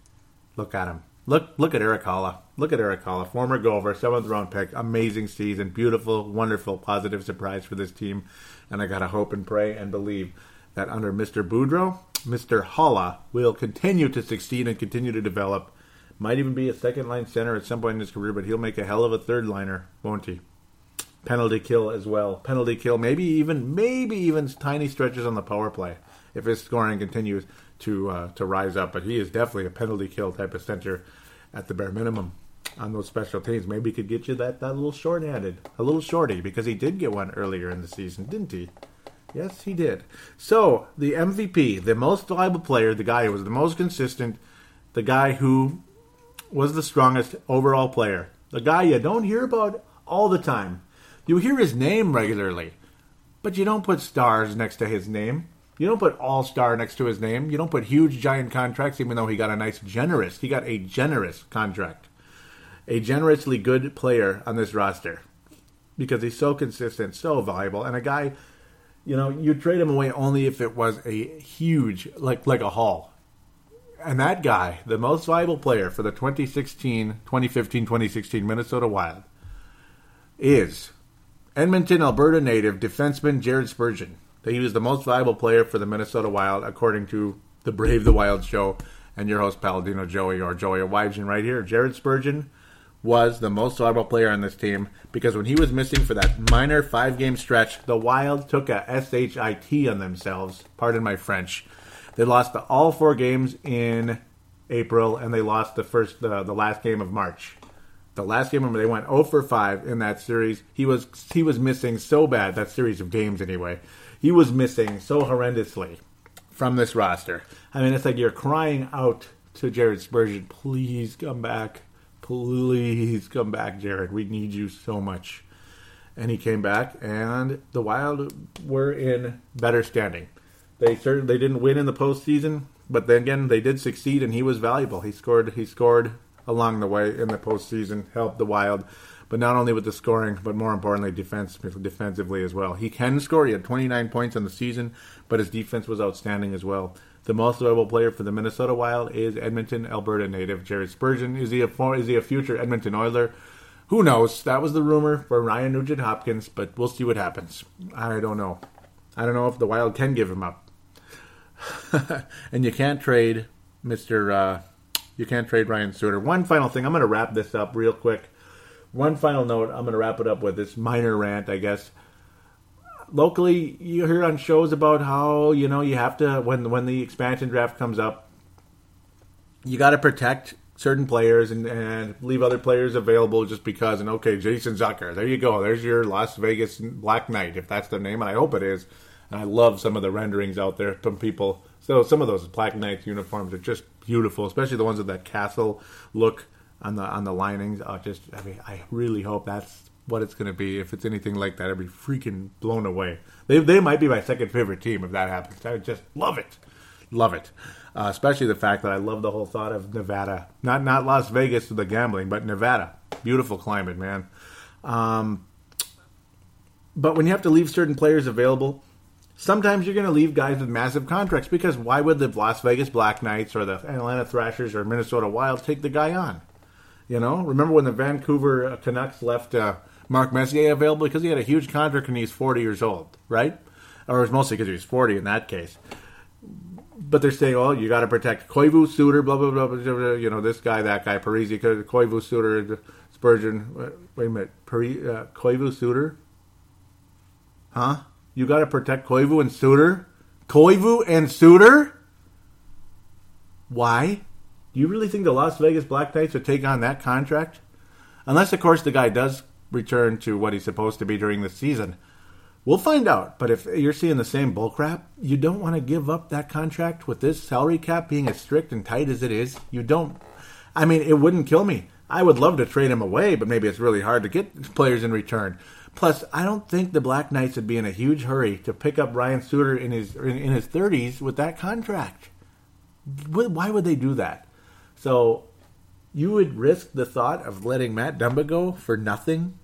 look at him. Look, look at Erik Haula. Look at Erik Haula, former Gopher, seventh round pick, amazing season, beautiful, wonderful, positive surprise for this team. And I gotta hope and pray and believe that under Mr. Boudreau, Mr. Haula will continue to succeed and continue to develop. Might even be a second line center at some point in his career, but he'll make a hell of a third liner, won't he? penalty kill as well. Penalty kill, maybe even maybe even tiny stretches on the power play if his scoring continues to uh, to rise up. But he is definitely a penalty kill type of center at the bare minimum on those special teams. Maybe he could get you that, that little short-handed, a little shorty, because he did get one earlier in the season, didn't he? Yes, he did. So the MVP, the most valuable player, the guy who was the most consistent, the guy who was the strongest overall player, the guy you don't hear about all the time you hear his name regularly, but you don't put stars next to his name. You don't put all star next to his name. You don't put huge giant contracts, even though he got a nice generous. He got a generous contract, a generously good player on this roster because he's so consistent, so valuable, and a guy. You know, you trade him away only if it was a huge, like like a haul. And that guy, the most valuable player for the 2016, 2015, 2016 Minnesota Wild, is Edmonton, Alberta native defenseman Jared Spurgeon. That He was the most valuable player for the Minnesota Wild, according to the Brave the Wild show and your host Paladino Joey or Joey Wygen right here. Jared Spurgeon was the most valuable player on this team because when he was missing for that minor five game stretch, the Wild took a SHIT on themselves. Pardon my French. They lost the, all four games in April and they lost the first the, last game of March the last game when they went 0 for 5 in that series, he was he was missing so bad that series of games anyway. He was missing so horrendously from this roster. I mean, it's like you're crying out to Jared Spurgeon, please come back, please come back, Jared. We need you so much. And he came back, and the Wild were in better standing. They certainly they didn't win in the postseason, but then again they did succeed, and he was valuable. He scored he scored along the way in the postseason, helped the Wild, but not only with the scoring, but more importantly, defense, defensively as well. He can score. He had 29 points on the season, but his defense was outstanding as well. The most valuable player for the Minnesota Wild is Edmonton, Alberta native Jared Spurgeon. Is he a is he a future Edmonton Oiler? Who knows? That was the rumor for Ryan Nugent Hopkins, but we'll see what happens. I don't know. I don't know if the Wild can give him up. and you can't trade Mister. Uh, you can't trade Ryan Suter. One final thing. I'm going to wrap this up real quick. One final note. I'm going to wrap it up with this minor rant, I guess locally you hear on shows about how you know you have to when when the expansion draft comes up you got to protect certain players and, and leave other players available just because and okay jason zucker there you go there's your las vegas black knight if that's their name and i hope it is. And i love some of the renderings out there from people. So some of those black knights uniforms are just beautiful especially the ones with that castle look on the on the linings oh, just i mean i really hope that's what it's going to be. If it's anything like that, I'd be freaking blown away. They, they might be my second favorite team if that happens. I would just love it. Love it. Uh, especially the fact that I love the whole thought of Nevada. Not not Las Vegas with the gambling, but Nevada. Beautiful climate, man. Um, but when you have to leave certain players available, sometimes you're going to leave guys with massive contracts because why would the Las Vegas Black Knights or the Atlanta Thrashers or Minnesota Wild take the guy on? You know, remember when the Vancouver Canucks left uh, Mark Messier available because he had a huge contract and he's 40 years old, right? Or it was mostly because he was 40 in that case. But they're saying, oh, you got to protect Koivu, Suter, blah, blah, blah, blah, blah, you know, this guy, that guy, Parise, Koivu, Suter, Spurgeon. Wait a minute. Parise, uh, Koivu, Suter? Huh? You got to protect Koivu and Suter? Koivu and Suter? Why? Do you really think the Las Vegas Black Knights would take on that contract? Unless, of course, the guy does return to what he's supposed to be during the season. We'll find out. But if you're seeing the same bullcrap, you don't want to give up that contract with this salary cap being as strict and tight as it is. You don't. I mean, it wouldn't kill me. I would love to trade him away, but maybe it's really hard to get players in return. Plus, I don't think the Black Knights would be in a huge hurry to pick up Ryan Suter in his in, in his 30s with that contract. Why would they do that? So, you would risk the thought of letting Matt Dumba go for nothing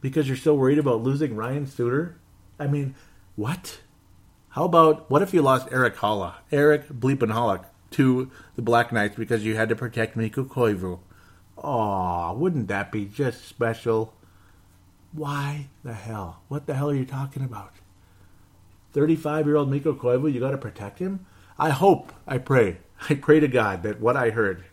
because you're so worried about losing Ryan Suter? I mean, what? How about what if you lost Erik Haula, Erik Bleepin Haula, to the Black Knights because you had to protect Mikko Koivu? Aw, wouldn't that be just special? Why the hell? What the hell are you talking about? 35 year old Mikko Koivu, you got to protect him? I hope, I pray, I pray to God that what I heard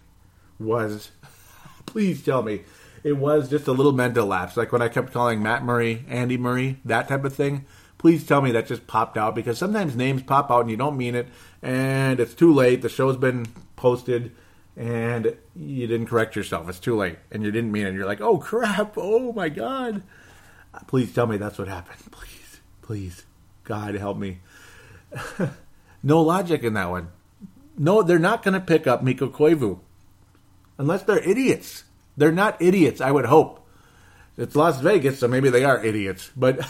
was, please tell me, it was just a little mental lapse. Like when I kept calling Matt Murray, Andy Murray, that type of thing. Please tell me that just popped out because sometimes names pop out and you don't mean it, and it's too late. The show's been posted, and you didn't correct yourself. It's too late, and you didn't mean it. You're like, oh crap! Oh my god! Please tell me that's what happened. Please, please, God help me. no logic in that one. No, they're not going to pick up Mikko Koivu unless they're idiots. They're not idiots, I would hope. It's Las Vegas, so maybe they are idiots. But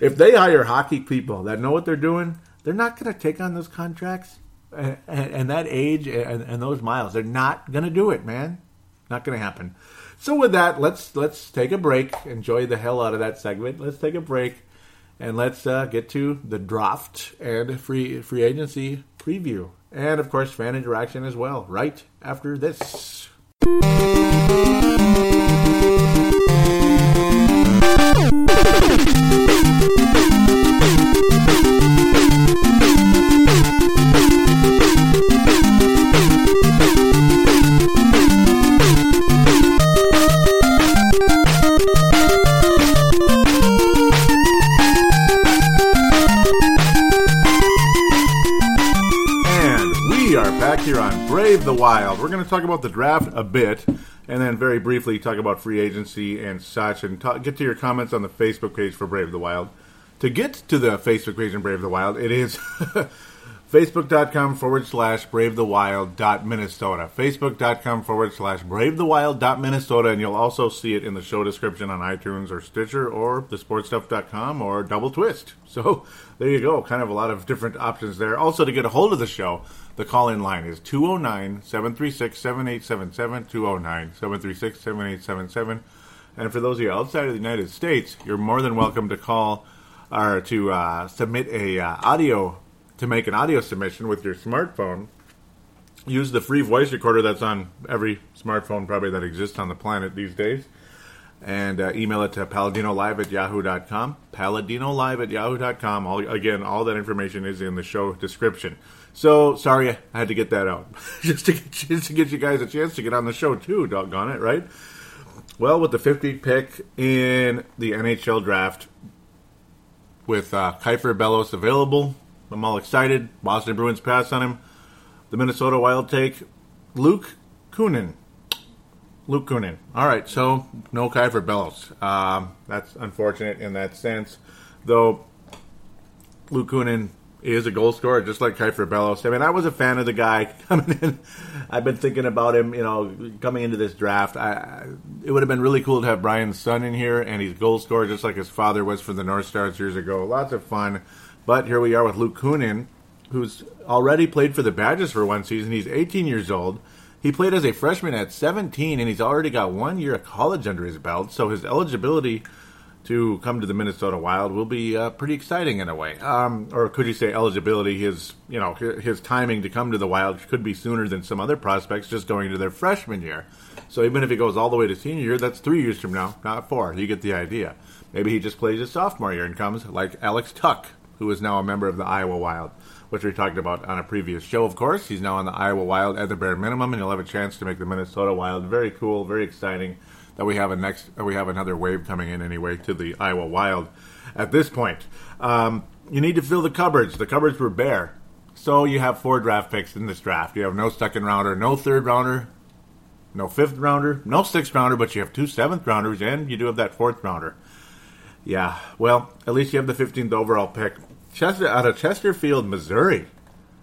if they hire hockey people that know what they're doing, they're not going to take on those contracts and, and, and that age and, and, those miles. They're not going to do it, man. Not going to happen. So with that, let's let's take a break. Enjoy the hell out of that segment. Let's take a break and let's uh, get to the draft and free free agency preview, and of course fan interaction as well. Right after this. Here Brave the Wild. We're going to talk about the draft a bit, and then very briefly talk about free agency and such, and talk, get to your comments on the Facebook page for Brave the Wild. To get to the Facebook page in Brave the Wild, it is facebook.com forward slash brave the wild dot Minnesota. Facebook.com forward slash brave the wild dot Minnesota, and you'll also see it in the show description on iTunes or Stitcher or the thesportstuff.com or Double Twist. So there you go. Kind of a lot of different options there. Also, to get a hold of the show, the call in line is 209 736 7877. 209 736 7877. And for those of you outside of the United States, you're more than welcome to call or to uh, submit a uh, audio to make an audio submission with your smartphone, use the free voice recorder that's on every smartphone probably that exists on the planet these days and uh, email it to paladinolive at yahoo.com. Paladinolive at yahoo.com. All, again, all that information is in the show description. So, sorry, I had to get that out. just, to get, just to get you guys a chance to get on the show, too, doggone it, right? Well, with the 50th pick in the NHL draft, with uh, Kiefer Bellows available, I'm all excited. Boston Bruins pass on him. The Minnesota Wild take Luke Kunin Luke Kunin. All right, so no Kiefer Bellows. Um, that's unfortunate in that sense, though. Luke Kunin is a goal scorer, just like Kiefer Bellows. I mean, I was a fan of the guy coming in. I've been thinking about him, you know, coming into this draft. I, it would have been really cool to have Brian's son in here, and he's goal scorer just like his father was for the North Stars years ago. Lots of fun. But here we are with Luke Kunin, who's already played for the Badgers for one season. He's 18 years old. He played as a freshman at 17, and he's already got one year of college under his belt. So his eligibility to come to the Minnesota Wild will be uh, pretty exciting in a way. Um, or could you say eligibility? His you know his timing to come to the Wild could be sooner than some other prospects just going into their freshman year. So even if he goes all the way to senior year, that's three years from now, not four. You get the idea. Maybe he just plays his sophomore year and comes like Alex Tuch, who is now a member of the Iowa Wild which we talked about on a previous show, of course. He's now on the Iowa Wild at the bare minimum, and he'll have a chance to make the Minnesota Wild. Very cool, very exciting that we have a next, we have another wave coming in anyway to the Iowa Wild. At this point, um, you need to fill the cupboards. The cupboards were bare, so you have four draft picks in this draft. You have no second rounder, no third rounder, no fifth rounder, no sixth rounder, but you have two seventh rounders, and you do have that fourth rounder. Yeah, well, at least you have the 15th overall pick. Chester out of Chesterfield, Missouri.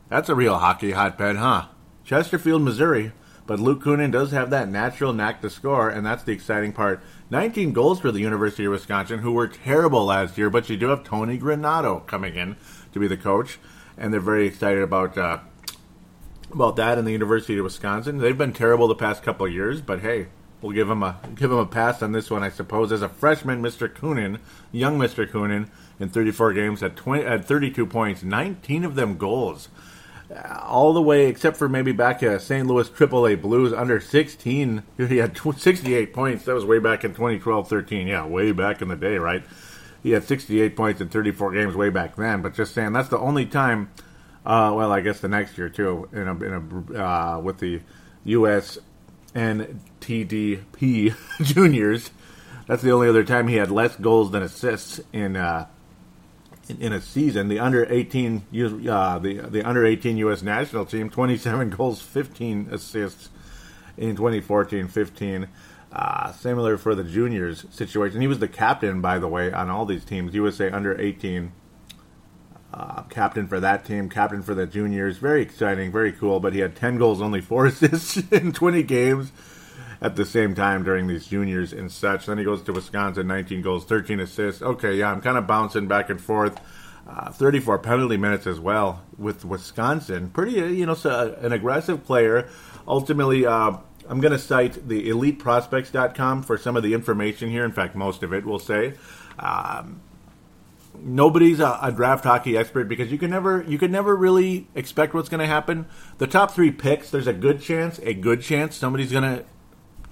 That's a real hockey hotbed, huh? Chesterfield, Missouri. But Luke Kunin does have that natural knack to score, and that's the exciting part. 19 goals for the University of Wisconsin, who were terrible last year, but you do have Tony Granato coming in to be the coach, and they're very excited about uh, about that in the University of Wisconsin. They've been terrible the past couple years, but hey, we'll give him a give him a pass on this one, I suppose. As a freshman, Mr. Kunin, young Mr. Kunin, in 34 games at 20 at 32 points, 19 of them goals. Uh, all the way except for maybe back to St. Louis AAA Blues under 16. He had 68 points. That was way back in 2012-13. Yeah, way back in the day, right? He had 68 points in 34 games way back then. But just saying, that's the only time. Uh, well, I guess the next year too, in a, in a uh, with the U.S. and TDP juniors. That's the only other time he had less goals than assists in uh, in, in a season. The under eighteen uh, the the under eighteen U.S. national team, twenty seven goals, fifteen assists in 2014-15. Uh, similar for the juniors situation. He was the captain, by the way, on all these teams. USA under 18 uh, captain for that team, captain for the juniors. Very exciting, very cool. But he had 10 goals, only four assists in 20 games at the same time during these juniors and such. Then he goes to Wisconsin, 19 goals, 13 assists. Okay, yeah, I'm kind of bouncing back and forth. Uh, 34 penalty minutes as well with Wisconsin. Pretty, uh, you know, so uh, an aggressive player. Ultimately, uh, I'm going to cite the eliteprospects.com for some of the information here. In fact, most of it will say. Um, nobody's a, a, draft hockey expert because you can never you can never really expect what's going to happen. The top three picks, there's a good chance, a good chance somebody's going to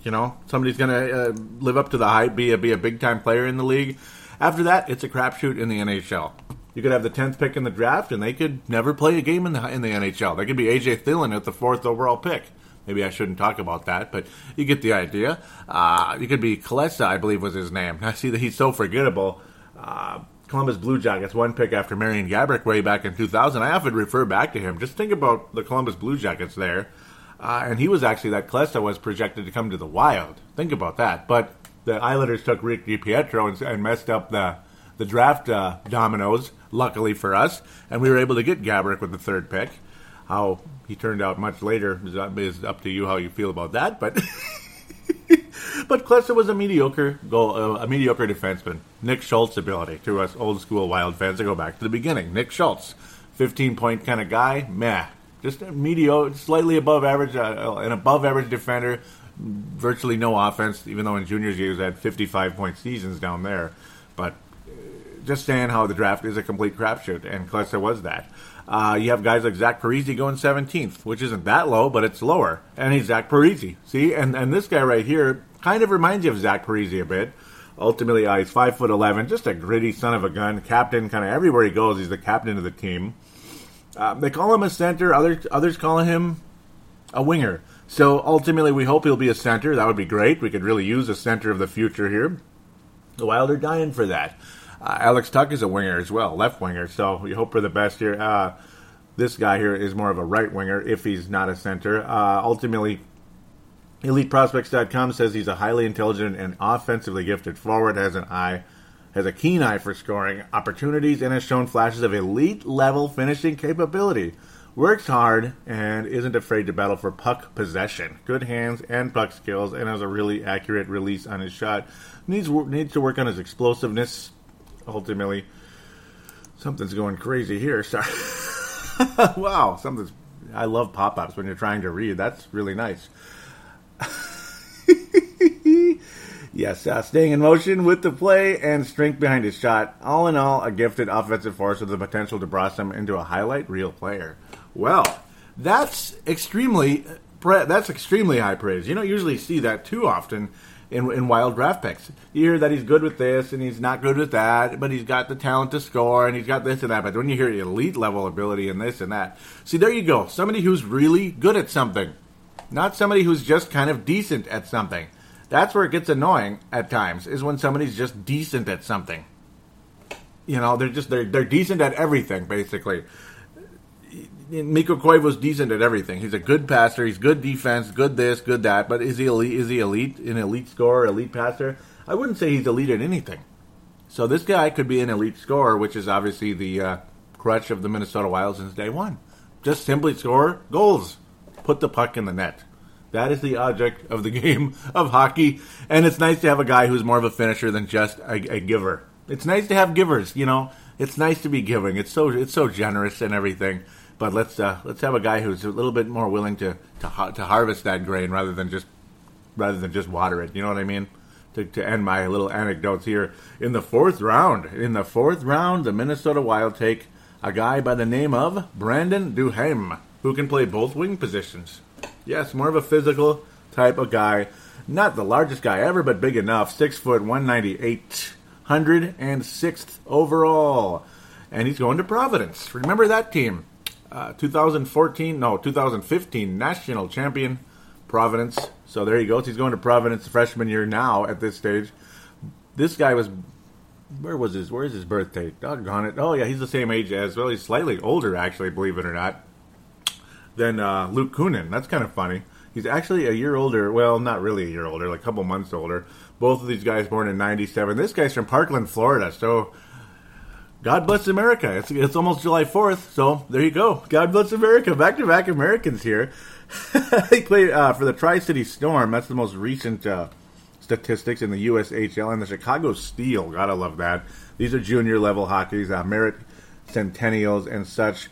you know, somebody's going to uh, live up to the hype, be a, be a big time player in the league. After that, it's a crapshoot in the NHL. You could have the tenth pick in the draft, and they could never play a game in the in the NHL. They could be AJ Thelen at the fourth overall pick. Maybe I shouldn't talk about that, but you get the idea. Uh, you could be Klesla, I believe was his name. I see that he's so forgettable. Uh, Columbus Blue Jackets, one pick after Marian Gaborik way back in 2000. I often refer back to him. Just think about the Columbus Blue Jackets there. Uh, and he was actually that Klesla was projected to come to the Wild. Think about that. But the Islanders took Rick DiPietro and, and messed up the the draft uh, dominoes. Luckily for us, and we were able to get Gaborik with the third pick. How he turned out much later is up, is up to you how you feel about that. But but Klesla was a mediocre goal, uh, a mediocre defenseman. Nick Schultz ability to us old school Wild fans to go back to the beginning. Nick Schultz, fifteen point kind of guy. Meh, just a mediocre, slightly above average, uh, an above average defender. Virtually no offense, even though in juniors he was at 55 point seasons down there. But uh, just saying how the draft is a complete crapshoot, and Klesla was that. Uh, you have guys like Zach Parise going 17th, which isn't that low, but it's lower. And he's Zach Parise. See, and, and this guy right here kind of reminds you of Zach Parise a bit. Ultimately, uh, he's five foot eleven, just a gritty son of a gun, captain. Kind of everywhere he goes, he's the captain of the team. Uh, they call him a center. Others others call him a winger. So ultimately, we hope he'll be a center. That would be great. We could really use a center of the future here. The Wild are dying for that. Uh, Alex Tuch is a winger as well, left winger. So we hope for the best here. Uh, this guy here is more of a right winger if he's not a center. Uh, ultimately, EliteProspects.com says he's a highly intelligent and offensively gifted forward, has an eye, has a keen eye for scoring opportunities, and has shown flashes of elite level finishing capability. Works hard and isn't afraid to battle for puck possession. Good hands and puck skills, and has a really accurate release on his shot. Needs needs to work on his explosiveness. Ultimately, something's going crazy here. Sorry. wow, something's. I love pop ups when you're trying to read. That's really nice. yes, uh, staying in motion with the play and strength behind his shot. All in all, a gifted offensive force with the potential to blossom into a highlight reel player. Well, that's extremely that's extremely high praise. You don't usually see that too often in, in wild draft picks. You hear that he's good with this and he's not good with that, but he's got the talent to score and he's got this and that. But when you hear elite level ability and this and that, see, there you go. Somebody who's really good at something not somebody who's just kind of decent at something. That's where it gets annoying at times, is when somebody's just decent at something. You know, they're just they're they're decent at everything, basically. Mikko Koivu's decent at everything. He's a good passer. He's good defense. Good this. Good that. But is he elite? Is he elite? An elite scorer? Elite passer? I wouldn't say he's elite at anything. So this guy could be an elite scorer, which is obviously the uh, crutch of the Minnesota Wild since day one. Just simply score goals put the puck in the net. That is the object of the game of hockey, and it's nice to have a guy who's more of a finisher than just a, a giver. It's nice to have givers, you know. It's nice to be giving. It's so it's so generous and everything. But let's uh, let's have a guy who's a little bit more willing to to, to harvest that grain rather than just rather than just water it. You know what I mean? To, to end my little anecdotes here, in the fourth round, in the fourth round, the Minnesota Wild take a guy by the name of Brandon Duhaime who can play both wing positions. Yes, more of a physical type of guy. Not the largest guy ever, but big enough. Six foot, 198, 106th overall. And he's going to Providence. Remember that team. Uh, 2014, no, 2015 national champion, Providence. So there he goes. He's going to Providence freshman year now at this stage. This guy was where was his where's his birthday? Doggone it. Oh yeah, he's the same age as well. He's slightly older actually, believe it or not than uh, Luke Kunin. That's kind of funny. He's actually a year older. Well, not really a year older, like a couple months older. Both of these guys born in '97. This guy's from Parkland, Florida. So, God bless America. It's, it's almost July 4th. So there you go. God bless America. Back to back Americans here. he played uh, for the Tri City Storm. That's the most recent uh, statistics in the USHL and the Chicago Steel. Gotta love that. These are junior level hockeys, uh, Merritt Centennials and such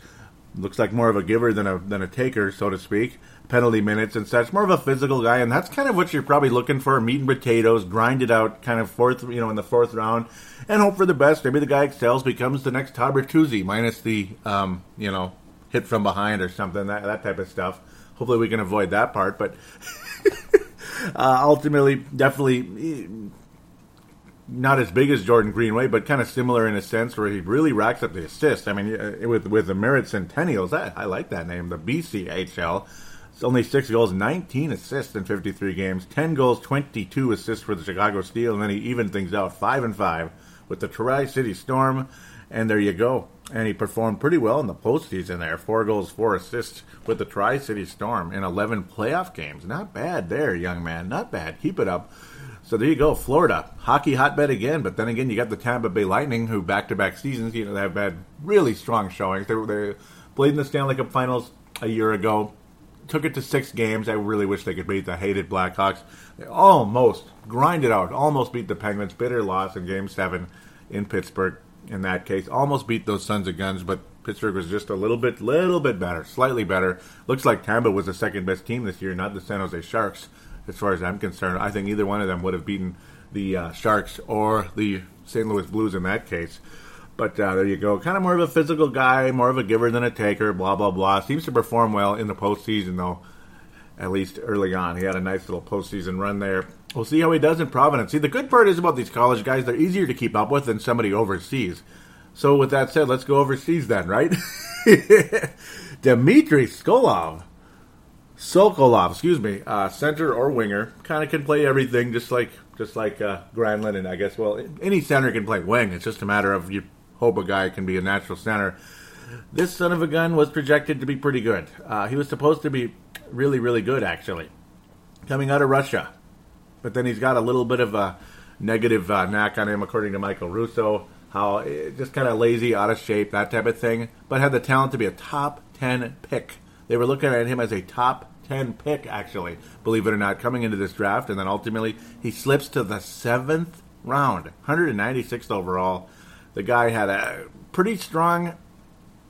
looks like more of a giver than a than a taker, so to speak. Penalty minutes and such, more of a physical guy, and that's kind of what you're probably looking for: meat and potatoes, grind it out, kind of fourth, you know, in the fourth round, and hope for the best. Maybe the guy excels, becomes the next Todd Bertuzzi, minus the, um, you know, hit from behind or something, that that type of stuff. Hopefully, we can avoid that part, but. uh, ultimately, definitely not as big as Jordan Greenway, but kind of similar in a sense where he really racks up the assists. I mean, uh, with with the Merritt Centennials, I, I like that name, the BCHL. It's only six goals, 19 assists in 53 games, 10 goals, 22 assists for the Chicago Steel, and then he evened things out five and five with the Tri City Storm, and there you go. And he performed pretty well in the postseason there, four goals, four assists with the Tri City Storm in 11 playoff games. Not bad there, young man. Not bad. Keep it up. So there you go, Florida hockey hotbed again. But then again, you got the Tampa Bay Lightning, who back-to-back seasons, you know, they have had really strong showings. They, they played in the Stanley Cup Finals a year ago, took it to six games. I really wish they could beat the hated Blackhawks. They almost grinded out, almost beat the Penguins. Bitter loss in Game Seven in Pittsburgh. In that case, almost beat those Sons of Guns, but Pittsburgh was just a little bit, little bit better, slightly better. Looks like Tampa was the second best team this year, not the San Jose Sharks as far as I'm concerned. I think either one of them would have beaten the uh, Sharks or the St. Louis Blues in that case. But uh, there you go. Kind of more of a physical guy, more of a giver than a taker, blah, blah, blah. Seems to perform well in the postseason, though, at least early on. He had a nice little postseason run there. We'll see how he does in Providence. See, the good part is about these college guys, they're easier to keep up with than somebody overseas. So, with that said, let's go overseas then, right? Dmitry Skolov. Sokolov, excuse me, uh, center or winger, kind of can play everything, just like just like uh, Granlund, and I guess well, any center can play wing. It's just a matter of you hope a guy can be a natural center. This son of a gun was projected to be pretty good. Uh, he was supposed to be really, really good, actually, coming out of Russia. But then he's got a little bit of a negative uh, knack on him, according to Michael Russo. How eh, just kind of lazy, out of shape, that type of thing. But had the talent to be a top 10 pick. They were looking at him as a top 10 pick, actually, believe it or not, coming into this draft. And then ultimately, he slips to the seventh round, 196th overall. The guy had a pretty strong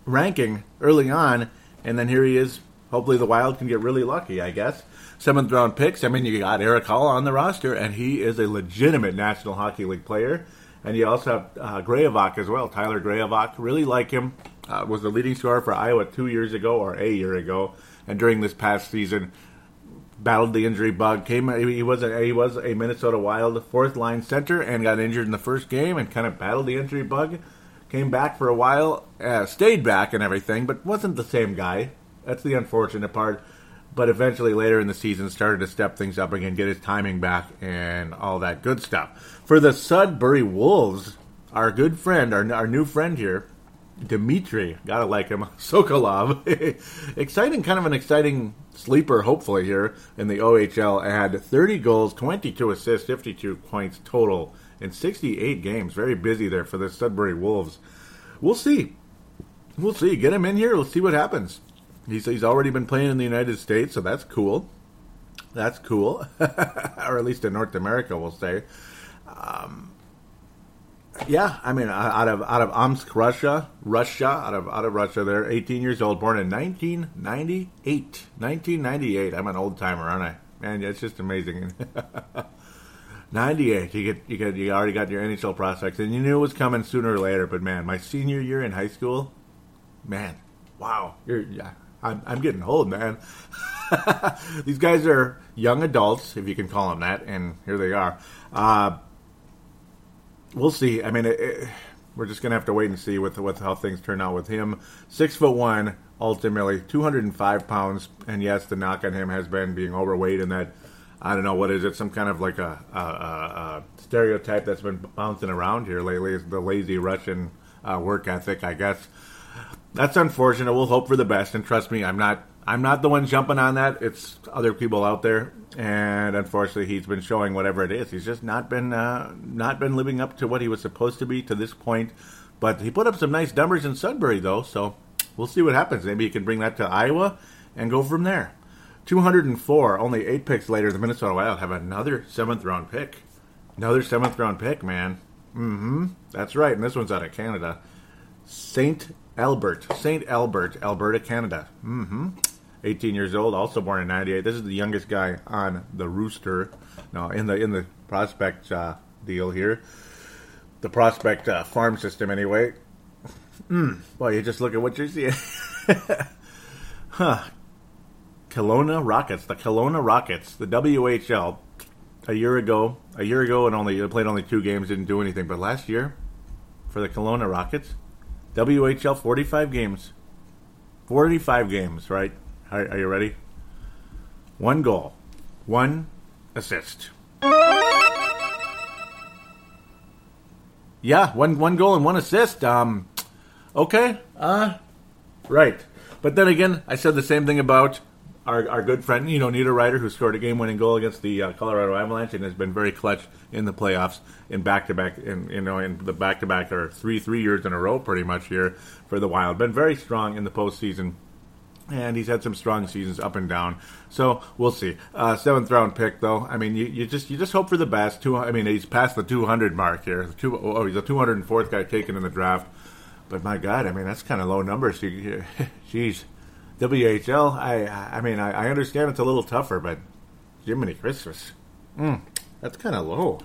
ranking early on, and then here he is. Hopefully, the Wild can get really lucky, I guess. Seventh round picks. I mean, you got Eric Hall on the roster, and he is a legitimate National Hockey League player. And you also have uh, Graovac as well, Tyler Graovac. Really like him. Uh, was the leading scorer for Iowa two years ago or a year ago, and during this past season, battled the injury bug. Came he was a, he was a Minnesota Wild fourth line center and got injured in the first game and kind of battled the injury bug. Came back for a while, uh, stayed back and everything, but wasn't the same guy. That's the unfortunate part. But eventually, later in the season, started to step things up again, get his timing back, and all that good stuff. For the Sudbury Wolves, our good friend, our, our new friend here, Dmitry, gotta like him, Sokolov. exciting, kind of an exciting sleeper, hopefully, here in the OHL. Had 30 goals, 22 assists, 52 points total in 68 games. Very busy there for the Sudbury Wolves. We'll see. We'll see. Get him in here. Let's see what happens. He's, he's already been playing in the United States, so that's cool. That's cool. or at least in North America, we'll say. Um, yeah, I mean, out of out of Omsk, Russia, Russia, out of out of Russia. They're 18 years old, born in 1998. 1998. I'm an old timer, aren't I? Man, it's just amazing. 98. You get you get you already got your NHL prospects, and you knew it was coming sooner or later. But man, my senior year in high school, man, wow, you're yeah, I'm I'm getting old, man. These guys are young adults, if you can call them that, and here they are. Uh, we'll see. I mean, it, it, we're just gonna have to wait and see with with how things turn out with him. Six foot one, ultimately two hundred and five pounds, and yes, the knock on him has been being overweight and that. I don't know what is it. Some kind of like a, a, a stereotype that's been bouncing around here lately is the lazy Russian uh, work ethic. I guess that's unfortunate. We'll hope for the best, and trust me, I'm not I'm not the one jumping on that. It's other people out there, and unfortunately, he's been showing whatever it is. He's just not been uh, not been living up to what he was supposed to be to this point. But he put up some nice numbers in Sudbury, though, so we'll see what happens. Maybe he can bring that to Iowa and go from there. 204, only eight picks later, the Minnesota Wild have another seventh round pick. Another seventh round pick, man. Mm hmm. That's right, and this one's out of Canada. St. Albert. St. Albert, Alberta, Canada. Mm hmm. 18 years old, also born in 98. This is the youngest guy on the rooster. No, in the in the prospect uh, deal here. The prospect uh, farm system, anyway. Mm, well, you just look at what you're seeing. huh. Kelowna Rockets, the Kelowna Rockets, the WHL. A year ago, a year ago, and only played only two games, didn't do anything. But last year, for the Kelowna Rockets, WHL 45 games, 45 games, right? Are, are you ready? One goal, one assist. Yeah, one one goal and one assist. Um, okay, uh, right. But then again, I said the same thing about our, our good friend, you know, Niederreiter, who scored a game-winning goal against the uh, Colorado Avalanche and has been very clutch in the playoffs in back-to-back, in you know, in the back-to-back or three three years in a row, pretty much here for the Wild. Been very strong in the postseason and he's had some strong seasons up and down. So we'll see. Uh, seventh round pick, though. I mean, you, you just you just hope for the best. Two, I mean, he's past the 200 mark here. Two, oh, he's the 204th guy taken in the draft. But my God, I mean, that's kind of low numbers. Jeez, WHL. I I mean, I, I, understand it's a little tougher, but Jiminy Christmas, mm, that's kind of low.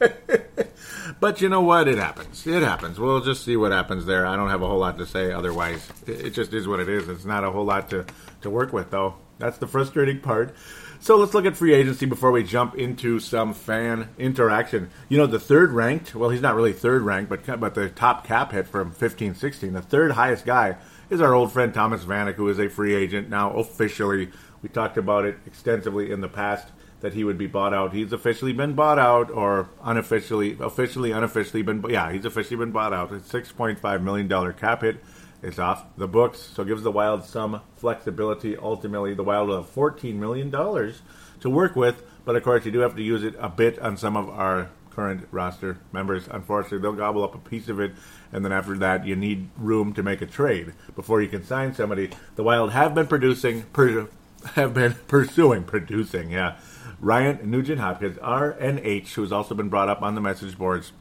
but you know what? It happens. It happens. We'll just see what happens there. I don't have a whole lot to say otherwise. It just is what it is. It's not a whole lot to, to work with, though. That's the frustrating part. So let's look at free agency before we jump into some fan interaction. You know, the third ranked, well, he's not really third ranked, but but the top cap hit from 15 16, the third highest guy is our old friend Thomas Vanek, who is a free agent now officially. We talked about it extensively in the past that he would be bought out. He's officially been bought out, or unofficially, officially, unofficially been. Yeah, he's officially been bought out. It's six point five million dollar cap hit. It's off the books, so gives the Wild some flexibility. Ultimately, the Wild will have $14 million to work with, but of course, you do have to use it a bit on some of our current roster members. Unfortunately, they'll gobble up a piece of it, and then after that, you need room to make a trade before you can sign somebody. The Wild have been producing, per, have been pursuing, producing, yeah. Ryan Nugent Hopkins, RNH, who's also been brought up on the message boards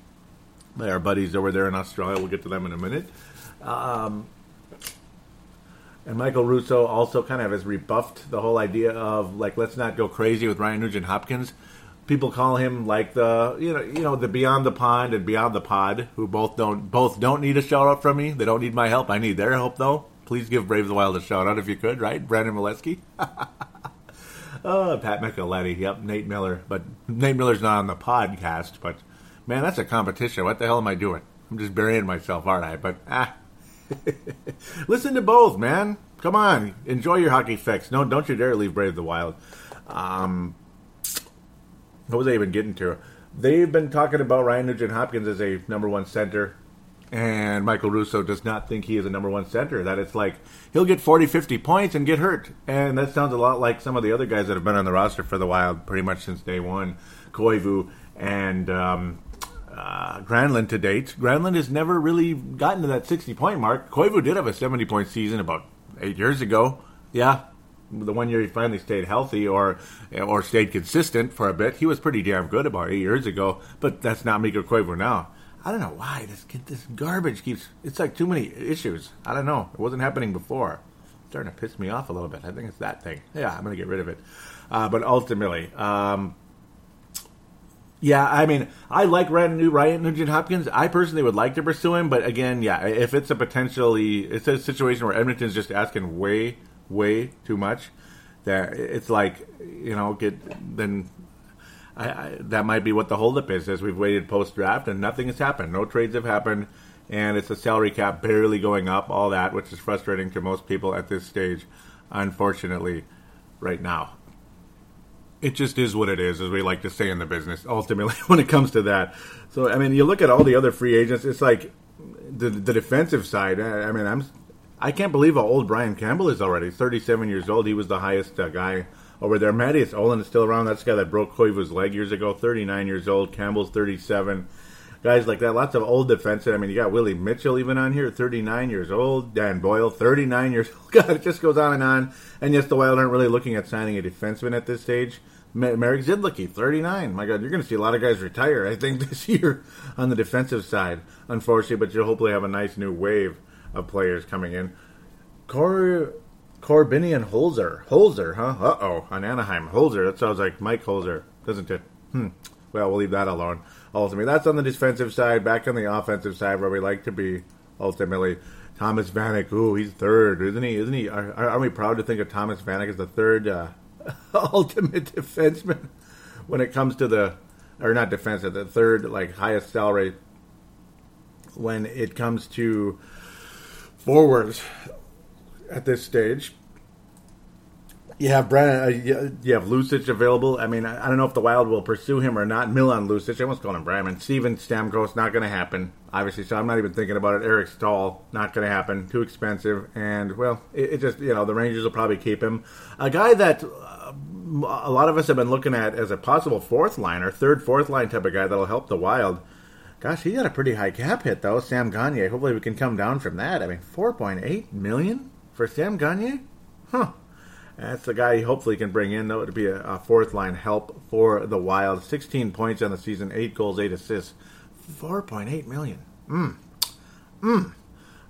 by our buddies over there in Australia. We'll get to them in a minute. Um, and Michael Russo also kind of has rebuffed the whole idea of like let's not go crazy with Ryan Nugent Hopkins. People call him like the you know you know the Beyond the Pond and Beyond the Pod, who both don't both don't need a shout out from me. They don't need my help. I need their help though. Please give Brave the Wild a shout out if you could, right? Brandon Molesky. oh, Pat Micheletti. Yep, Nate Miller. But Nate Miller's not on the podcast. But man, that's a competition. What the hell am I doing? I'm just burying myself, aren't I? But ah, Listen to both, man. Come on, enjoy your hockey fix. No, don't you dare leave Brave the Wild. Um, what was I even getting to? They've been talking about Ryan Nugent Hopkins as a number one center, and Michael Russo does not think he is a number one center. That it's like he'll get 40, 50 points and get hurt. And that sounds a lot like some of the other guys that have been on the roster for the Wild pretty much since day one. Koivu and um, uh, Granlund to date. Granlund has never really gotten to that 60 point mark. Koivu did have a 70 point season about eight years ago. Yeah, the one year he finally stayed healthy or or stayed consistent for a bit. He was pretty damn good about eight years ago, but that's not Mikko Koivu now. I don't know why this this garbage keeps. It's like too many issues. I don't know. It wasn't happening before. It's starting to piss me off a little bit. I think it's that thing. Yeah, I'm gonna get rid of it. Uh, but ultimately, um, yeah, I mean, I like Ryan Nugent Hopkins. I personally would like to pursue him, but again, yeah, if it's a potentially, it's a situation where Edmonton's just asking way, way too much, that it's like, you know, get then I, I, that might be what the holdup is. As we've waited post draft and nothing has happened, no trades have happened, and it's a salary cap barely going up, all that, which is frustrating to most people at this stage, unfortunately, right now it just is what it is, as we like to say in the business. Ultimately, when it comes to that, so I mean, you look at all the other free agents. It's like the the defensive side. I, I mean, I'm I can't believe how old Brian Campbell is already. Thirty seven years old. He was the highest uh, guy over there. Mattias Ohlund is still around. That's the guy that broke Koivu's leg years ago. Thirty nine years old. Campbell's thirty seven. Guys like that, lots of old defensemen. I mean, you got Willie Mitchell even on here, 39 years old. Dan Boyle, 39 years old. God, it just goes on and on. And yes, the Wild aren't really looking at signing a defenseman at this stage. Marek Zidlicky, 39. My God, you're going to see a lot of guys retire, I think, this year on the defensive side, unfortunately, but you'll hopefully have a nice new wave of players coming in. Cor Korbinian Holzer. Holzer, huh? Uh oh, on Anaheim. Holzer, that sounds like Mike Holzer, doesn't it? Hmm. Well, we'll leave that alone. Ultimately, that's on the defensive side. Back on the offensive side, where we like to be. Ultimately, Thomas Vanek. Ooh, he's third, isn't he? Isn't he? Are, are we proud to think of Thomas Vanek as the third uh, ultimate defenseman when it comes to the or not defensive, the third like highest salary when it comes to forwards at this stage. You have Brandon, uh, you have Lucic available. I mean, I, don't know if the Wild will pursue him or not. Milan Lucic, I almost call him Brandon. Steven Stamkos, not going to happen, obviously. So I'm not even thinking about it. Eric Staal, not going to happen. Too expensive. And, well, it, it, just, you know, the Rangers will probably keep him. A guy that uh, a lot of us have been looking at as a possible fourth liner, third, fourth line type of guy that'll help the Wild. Gosh, he got a pretty high cap hit, though, Sam Gagner. Hopefully we can come down from that. I mean, 4.8 million for Sam Gagner? Huh. That's the guy he hopefully can bring in, though, to be a, a, fourth line help for the Wild. 16 points on the season, 8 goals, 8 assists. 4.8 million. Mm. Mm.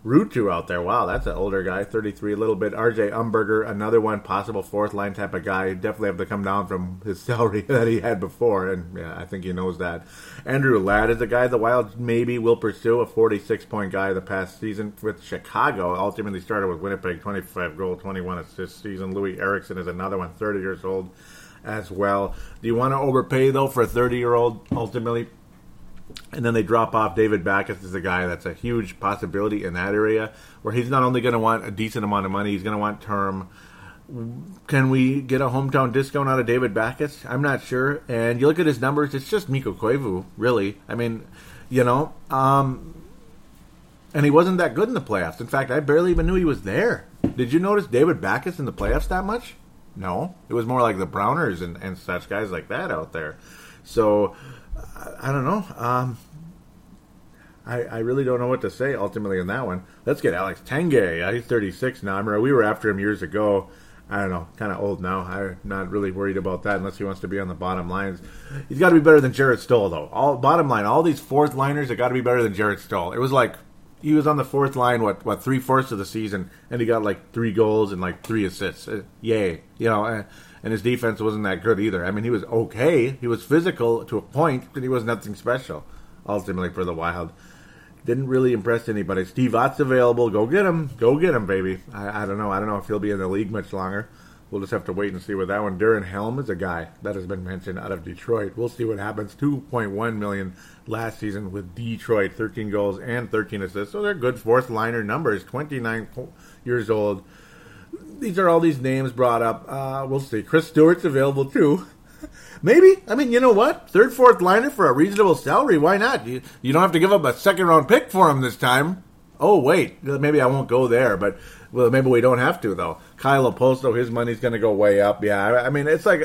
Ruutu out there. Wow, that's an older guy, 33, a little bit. RJ Umberger, another one, possible fourth line type of guy. Definitely have to come down from his salary that he had before, and yeah, I think he knows that. Andrew Ladd is a guy the Wild maybe will pursue, a 46 point guy the past season with Chicago. Ultimately started with Winnipeg, 25 goal, 21 assists season. Loui Eriksson is another one, 30 years old as well. Do you want to overpay though for a 30 year old? Ultimately, and then they drop off David Backes is a guy that's a huge possibility in that area where he's not only going to want a decent amount of money, he's going to want term. Can we get a hometown discount out of David Backes? I'm not sure. And you look at his numbers, it's just Mikko Koivu, really. I mean, you know, um, and he wasn't that good in the playoffs. In fact, I barely even knew he was there. Did you notice David Backes in the playoffs that much? No. It was more like the Brouwers and, and such guys like that out there. So I, don't know. Um, I, I really don't know what to say ultimately in that one. Let's get Alex Tanguay. He's 36 now. I remember we were after him years ago. I don't know, kind of old now. I'm not really worried about that unless he wants to be on the bottom lines. He's got to be better than Jarret Stoll, though. All bottom line, all these fourth liners have got to be better than Jarret Stoll. It was like he was on the fourth line, what what three fourths of the season, and he got like three goals and like three assists. Uh, yay, you know. Uh, and his defense wasn't that good either. I mean, he was okay. He was physical to a point, but he was nothing special. Ultimately, for the Wild, didn't really impress anybody. Steve Ott's available. Go get him. Go get him, baby. I, I, don't know. I don't know if he'll be in the league much longer. We'll just have to wait and see with that one. Darren Helm is a guy that has been mentioned out of Detroit. We'll see what happens. 2.1 million last season with Detroit, 13 goals and 13 assists. So they're good fourth liner numbers. 29 years old these are all these names brought up. Uh, we'll see. Chris Stewart's available too. Maybe. I mean, you know what? Third, fourth liner for a reasonable salary. Why not? You, you don't have to give up a second round pick for him this time. Oh, wait. Maybe I won't go there, but well, maybe we don't have to, though. Kyle Okposo, his money's going to go way up. Yeah, I, I mean, it's like,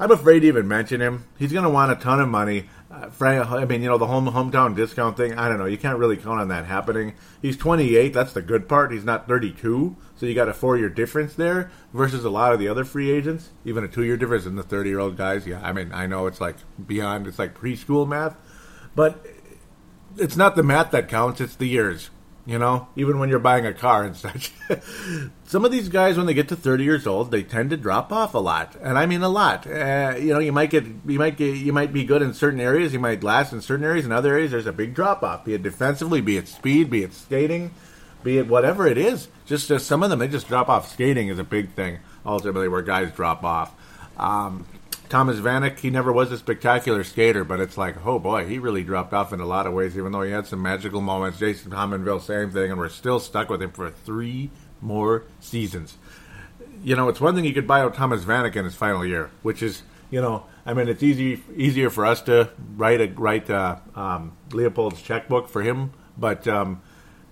I'm afraid to even mention him. He's going to want a ton of money. Frank, I mean, you know, the home hometown discount thing. I don't know. You can't really count on that happening. He's 28. That's the good part. He's not 32. So you got a four year difference there versus a lot of the other free agents. Even a two year difference in the 30 year old guys. Yeah, I mean, I know it's like beyond, it's like preschool math, but it's not the math that counts, it's the years. You know, even when you're buying a car and such. Some of these guys, when they get to 30 years old, they tend to drop off a lot, and I mean a lot. Uh, you know, you might get, you might get, you might be good in certain areas, you might last in certain areas. In other areas, there's a big drop off. Be it defensively, be it speed, be it skating be it whatever it is. Just, just some of them, they just drop off. Skating is a big thing, ultimately, where guys drop off. Um, Thomas Vanek, he never was a spectacular skater, but it's like, oh boy, he really dropped off in a lot of ways, even though he had some magical moments. Jason Pominville, same thing, and we're still stuck with him for three more seasons. You know, it's one thing you could buy out Thomas Vanek in his final year, which is, you know, I mean, it's easy easier for us to write a write uh, um, Leipold's checkbook for him, but um,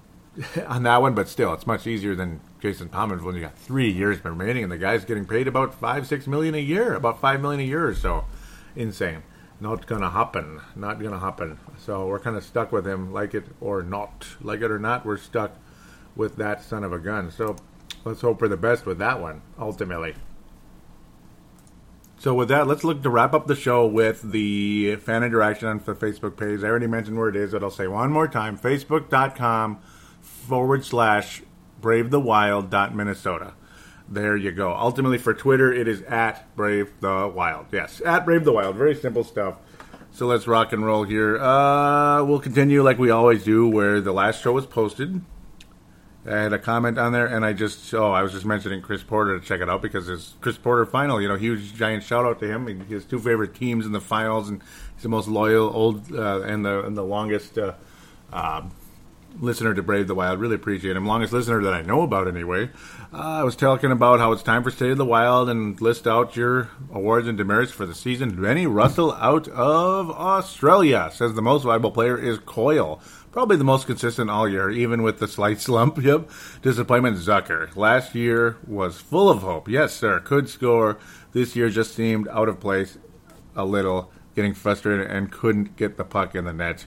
on that one, but still, it's much easier than Jason when you got three years remaining, and the guy's getting paid about five, six million a year, about five million a year or so. Insane. Not gonna happen. Not gonna happen. So we're kind of stuck with him, like it or not, like it or not. We're stuck with that son of a gun. So let's hope for the best with that one. Ultimately. So with that, let's look to wrap up the show with the fan interaction on the Facebook page. I already mentioned where it is, but I'll say one more time: facebook.com forward slash brave the wild dot Minnesota. There you go. Ultimately, for Twitter, it is at Brave the Wild. Yes, at Brave the Wild. Very simple stuff. So let's rock and roll here. Uh, we'll continue like we always do, where the last show was posted. I had a comment on there, and I just oh, I was just mentioning Chris Porter to check it out because it's Chris Porter final. You know, huge giant shout out to him. His two favorite teams in the finals, and he's the most loyal, old, uh, and the and the longest uh, uh, listener to Brave the Wild. Really appreciate him. Longest listener that I know about, anyway. Uh, I was talking about how it's time for State of the Wild and list out your awards and demerits for the season. Benny Russell out of Australia says the most valuable player is Coyle. Probably the most consistent all year, even with the slight slump. Yep. Disappointment Zucker. Last year was full of hope. Yes, sir. Could score. This year just seemed out of place a little, getting frustrated and couldn't get the puck in the net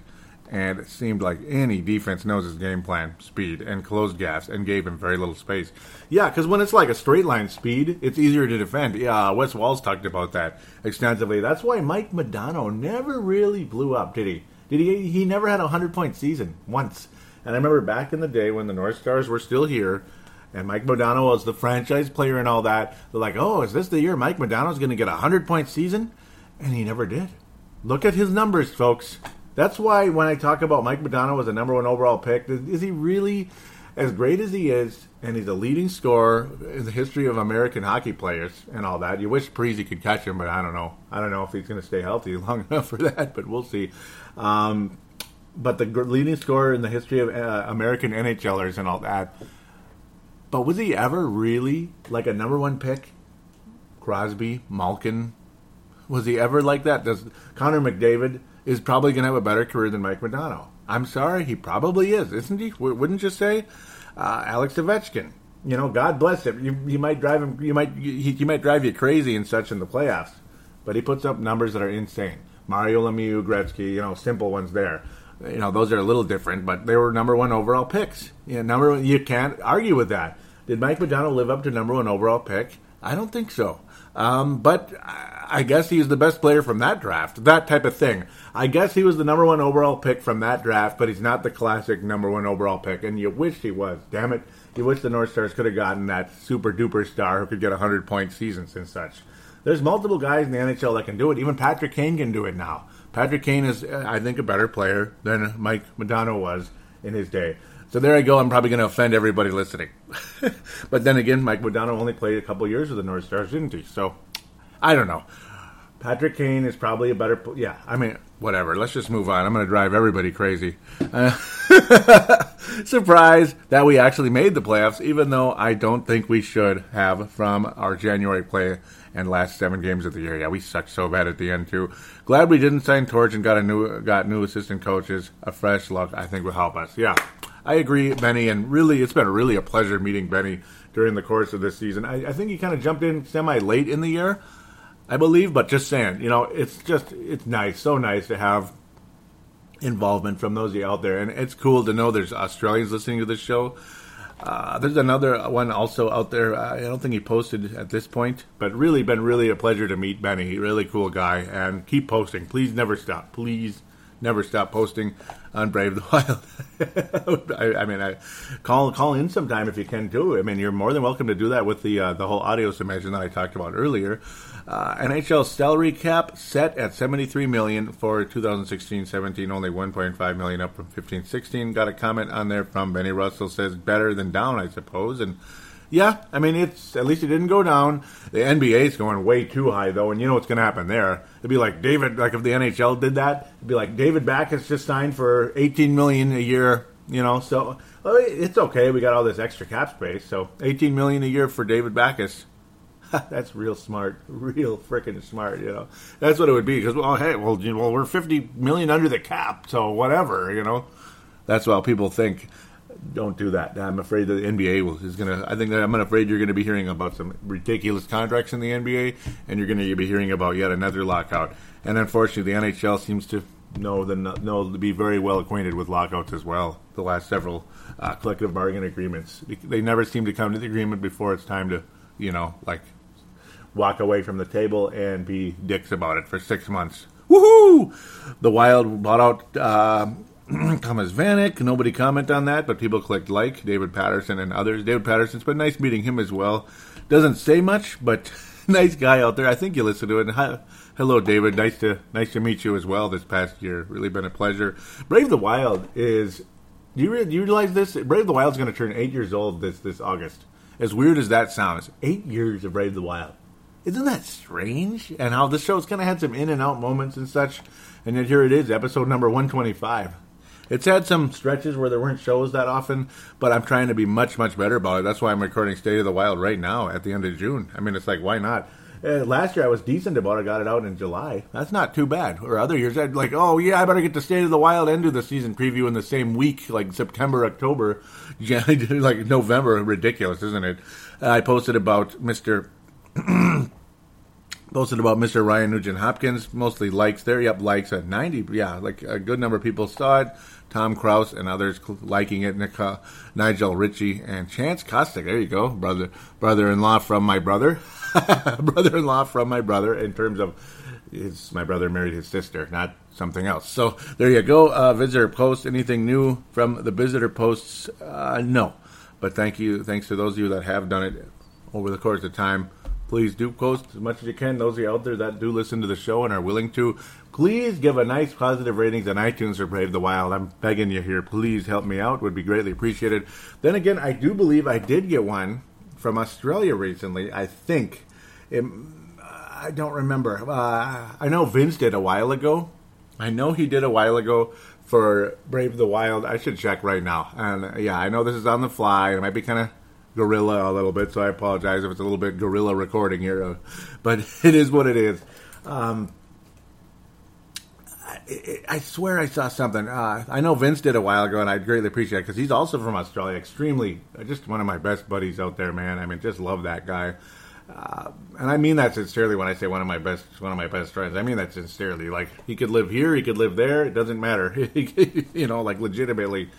and it seemed like any defense knows his game plan, speed, and closed gaps, and gave him very little space. Yeah, because when it's like a straight line speed, it's easier to defend. Yeah, Wes Walz talked about that extensively. That's why Mike Modano never really blew up, did he? Did he? He never had a hundred point season once. And I remember back in the day when the North Stars were still here, and Mike Modano was the franchise player and all that. They're like, "Oh, is this the year Mike Modano's going to get a hundred point season?" And he never did. Look at his numbers, folks. That's why when I talk about Mike Modano as a number one overall pick, is he really as great as he is? And he's a leading scorer in the history of American hockey players and all that. You wish Parise could catch him, but I don't know. I don't know if he's going to stay healthy long enough for that, but we'll see. Um, but the leading scorer in the history of uh, American NHLers and all that. But was he ever really like a number one pick? Crosby, Malkin, was he ever like that? Does Connor McDavid is probably going to have a better career than Mike Modano? I'm sorry, he probably is, isn't he? Wouldn't you say? Uh, Alex Ovechkin, you know, God bless him. You, you might drive him, you might he, he might drive you crazy and such in the playoffs, but he puts up numbers that are insane. Mario Lemieux, Gretzky, you know, simple ones there. You know, those are a little different, but they were number one overall picks. You know, number one, you can't argue with that. Did Mike Modano live up to number one overall pick? I don't think so. Um, but I guess he's the best player from that draft. That type of thing. I guess he was the number one overall pick from that draft, but he's not the classic number one overall pick. And you wish he was. Damn it. You wish the North Stars could have gotten that super duper star who could get 100 point seasons and such. There's multiple guys in the NHL that can do it. Even Patrick Kane can do it now. Patrick Kane is, uh, I think, a better player than Mike Modano was in his day. So there I go. I'm probably going to offend everybody listening. but then again, Mike Modano only played a couple years with the North Stars, didn't he? So I don't know. Patrick Kane is probably a better. Yeah, I mean, whatever. Let's just move on. I'm going to drive everybody crazy. Uh, surprise that we actually made the playoffs, even though I don't think we should have from our January play and last seven games of the year. Yeah, we sucked so bad at the end too. Glad we didn't sign Torch and got a new got new assistant coaches. A fresh look, I think, will help us. Yeah, I agree, Benny, and really, it's been really a pleasure meeting Benny during the course of this season. I, I think he kind of jumped in semi late in the year, I believe, but just saying, you know, it's just it's nice, so nice to have involvement from those out there, and it's cool to know there's Australians listening to this show. Uh, there's another one also out there. Uh, I don't think he posted at this point, but really been really a pleasure to meet Benny. Really cool guy, and keep posting. Please never stop. Please never stop posting on Brave the Wild. I, I, mean, I call call in sometime if you can too. I mean, you're more than welcome to do that with the uh, the whole audio submission that I talked about earlier. Uh, NHL salary cap set at 73 million for 2016-17, only 1.5 million up from 15-16. Got a comment on there from Benny Russell says better than down, I suppose, and yeah, I mean, it's at least it didn't go down. The NBA is going way too high though, and you know what's going to happen there. It'd be like David, like if the NHL did that, it'd be like David Backes just signed for 18 million a year. You know, so well, it's okay. We got all this extra cap space, so 18 million a year for David Backes. That's real smart, real freaking smart. You know, that's what it would be. Because well, hey, well, you well, we're 50 million under the cap, so whatever. You know, that's why people think don't do that. I'm afraid the NBA will, is going to. I think that I'm afraid you're going to be hearing about some ridiculous contracts in the NBA, and you're going to be hearing about yet another lockout. And unfortunately, the NHL seems to know the know to be very well acquainted with lockouts as well. The last several uh, collective bargain agreements, they never seem to come to the agreement before it's time to, you know, like walk away from the table and be dicks about it for six months. Woohoo! The Wild bought out. Uh, Thomas Vanek. Nobody comment on that, but people clicked like. David Patterson and others. David Patterson's been nice meeting him as well. Doesn't say much, but nice guy out there. I think you listen to it. Hi, hello, David. Nice to nice to meet you as well this past year. Really been a pleasure. Brave the Wild is. Do you, do you realize this? Brave the Wild is going to turn eight years old this this August. As weird as that sounds, eight years of Brave the Wild. Isn't that strange? And how this show's kind of had some in and out moments and such. And yet here it is, episode number 125. It's had some stretches where there weren't shows that often, but I'm trying to be much, much better about it. That's why I'm recording State of the Wild right now at the end of June. I mean, it's like, why not? Uh, last year I was decent about it. Got it out in July. That's not too bad. Or other years I'd like, oh yeah, I better get the State of the Wild and do the season preview in the same week, like September, October, like November. Ridiculous, isn't it? I posted about Mister. posted about Mr. Ryan Nugent Hopkins. Mostly likes there. Yep, likes at 90. Yeah, like a good number of people saw it. Tom Kraus and others liking it. Nick, uh, Nigel Ritchie and Chance Kostick. There you go, brother, brother-in-law from my brother, brother-in-law from my brother. In terms of, his my brother married his sister, not something else. So there you go. Uh, visitor post. Anything new from the visitor posts? Uh, no. But thank you. Thanks to those of you that have done it over the course of time. Please do post as much as you can. Those of you out there that do listen to the show and are willing to, please give a nice positive ratings on iTunes for Brave the Wild. I'm begging you here. Please help me out. Would be greatly appreciated. Then again, I do believe I did get one from Australia recently. I think. It, I don't remember. Uh, I know Vince did a while ago. I know he did a while ago for Brave the Wild. I should check right now. And yeah, I know this is on the fly. It might be kind of guerrilla a little bit, so I apologize if it's a little bit guerrilla recording here, uh, but it is what it is. Um, I, I, swear I saw something. Uh, I know Vince did a while ago, and I'd greatly appreciate it because he's also from Australia. Extremely, just one of my best buddies out there, man. I mean, just love that guy. Uh, and I mean that sincerely when I say one of my best, one of my best friends. I mean that sincerely. Like he could live here, he could live there. It doesn't matter. you know, like legitimately,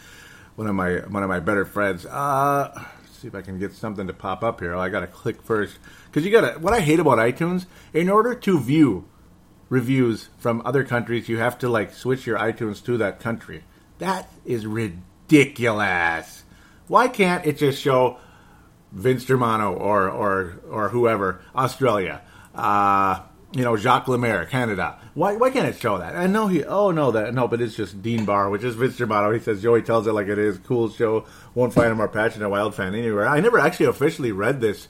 one of my one of my better friends. Uh, see if I can get something to pop up here. I got to click first because you got to. What I hate about iTunes, in order to view reviews from other countries, you have to like switch your iTunes to that country. That is ridiculous. Why can't it just show Vince Germano or or or whoever Australia? Uh, you know, Jacques Lemaire, Canada. Why, why can't it show that? I know he. Oh no, that no, but it's just Dean Barr, which is Vince Germano. He says Joey tells it like it is. Cool show. Won't find a more passionate Wild fan anywhere. I never actually officially read this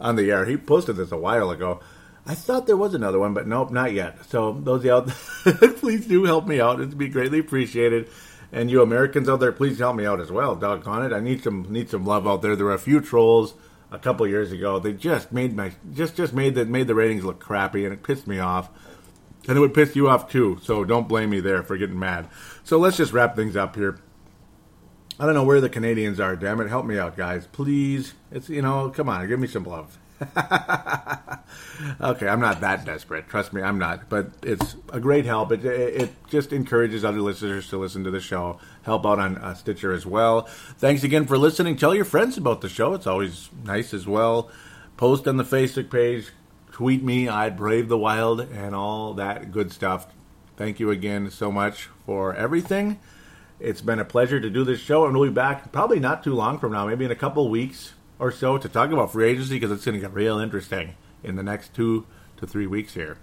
on the air. He posted this a while ago. I thought there was another one, but nope, not yet. So those of you out, please do help me out. It'd be greatly appreciated. And you Americans out there, please help me out as well. Doggone it, I need some need some love out there. There are a few trolls a couple years ago. They just made my just just made the made the ratings look crappy, and it pissed me off. And it would piss you off too. So don't blame me there for getting mad. So let's just wrap things up here. I don't know where the Canadians are. Damn it, help me out, guys, please. It's you know, come on, give me some love. okay, I'm not that desperate. Trust me, I'm not. But it's a great help. It, it, just encourages other listeners to listen to the show. Help out on uh, Stitcher as well. Thanks again for listening. Tell your friends about the show. It's always nice as well. Post on the Facebook page. Tweet me. I'd brave the wild and all that good stuff. Thank you again so much for everything. It's been a pleasure to do this show, and we'll be back probably not too long from now, maybe in a couple weeks or so to talk about free agency because it's going to get real interesting in the next two to three weeks here.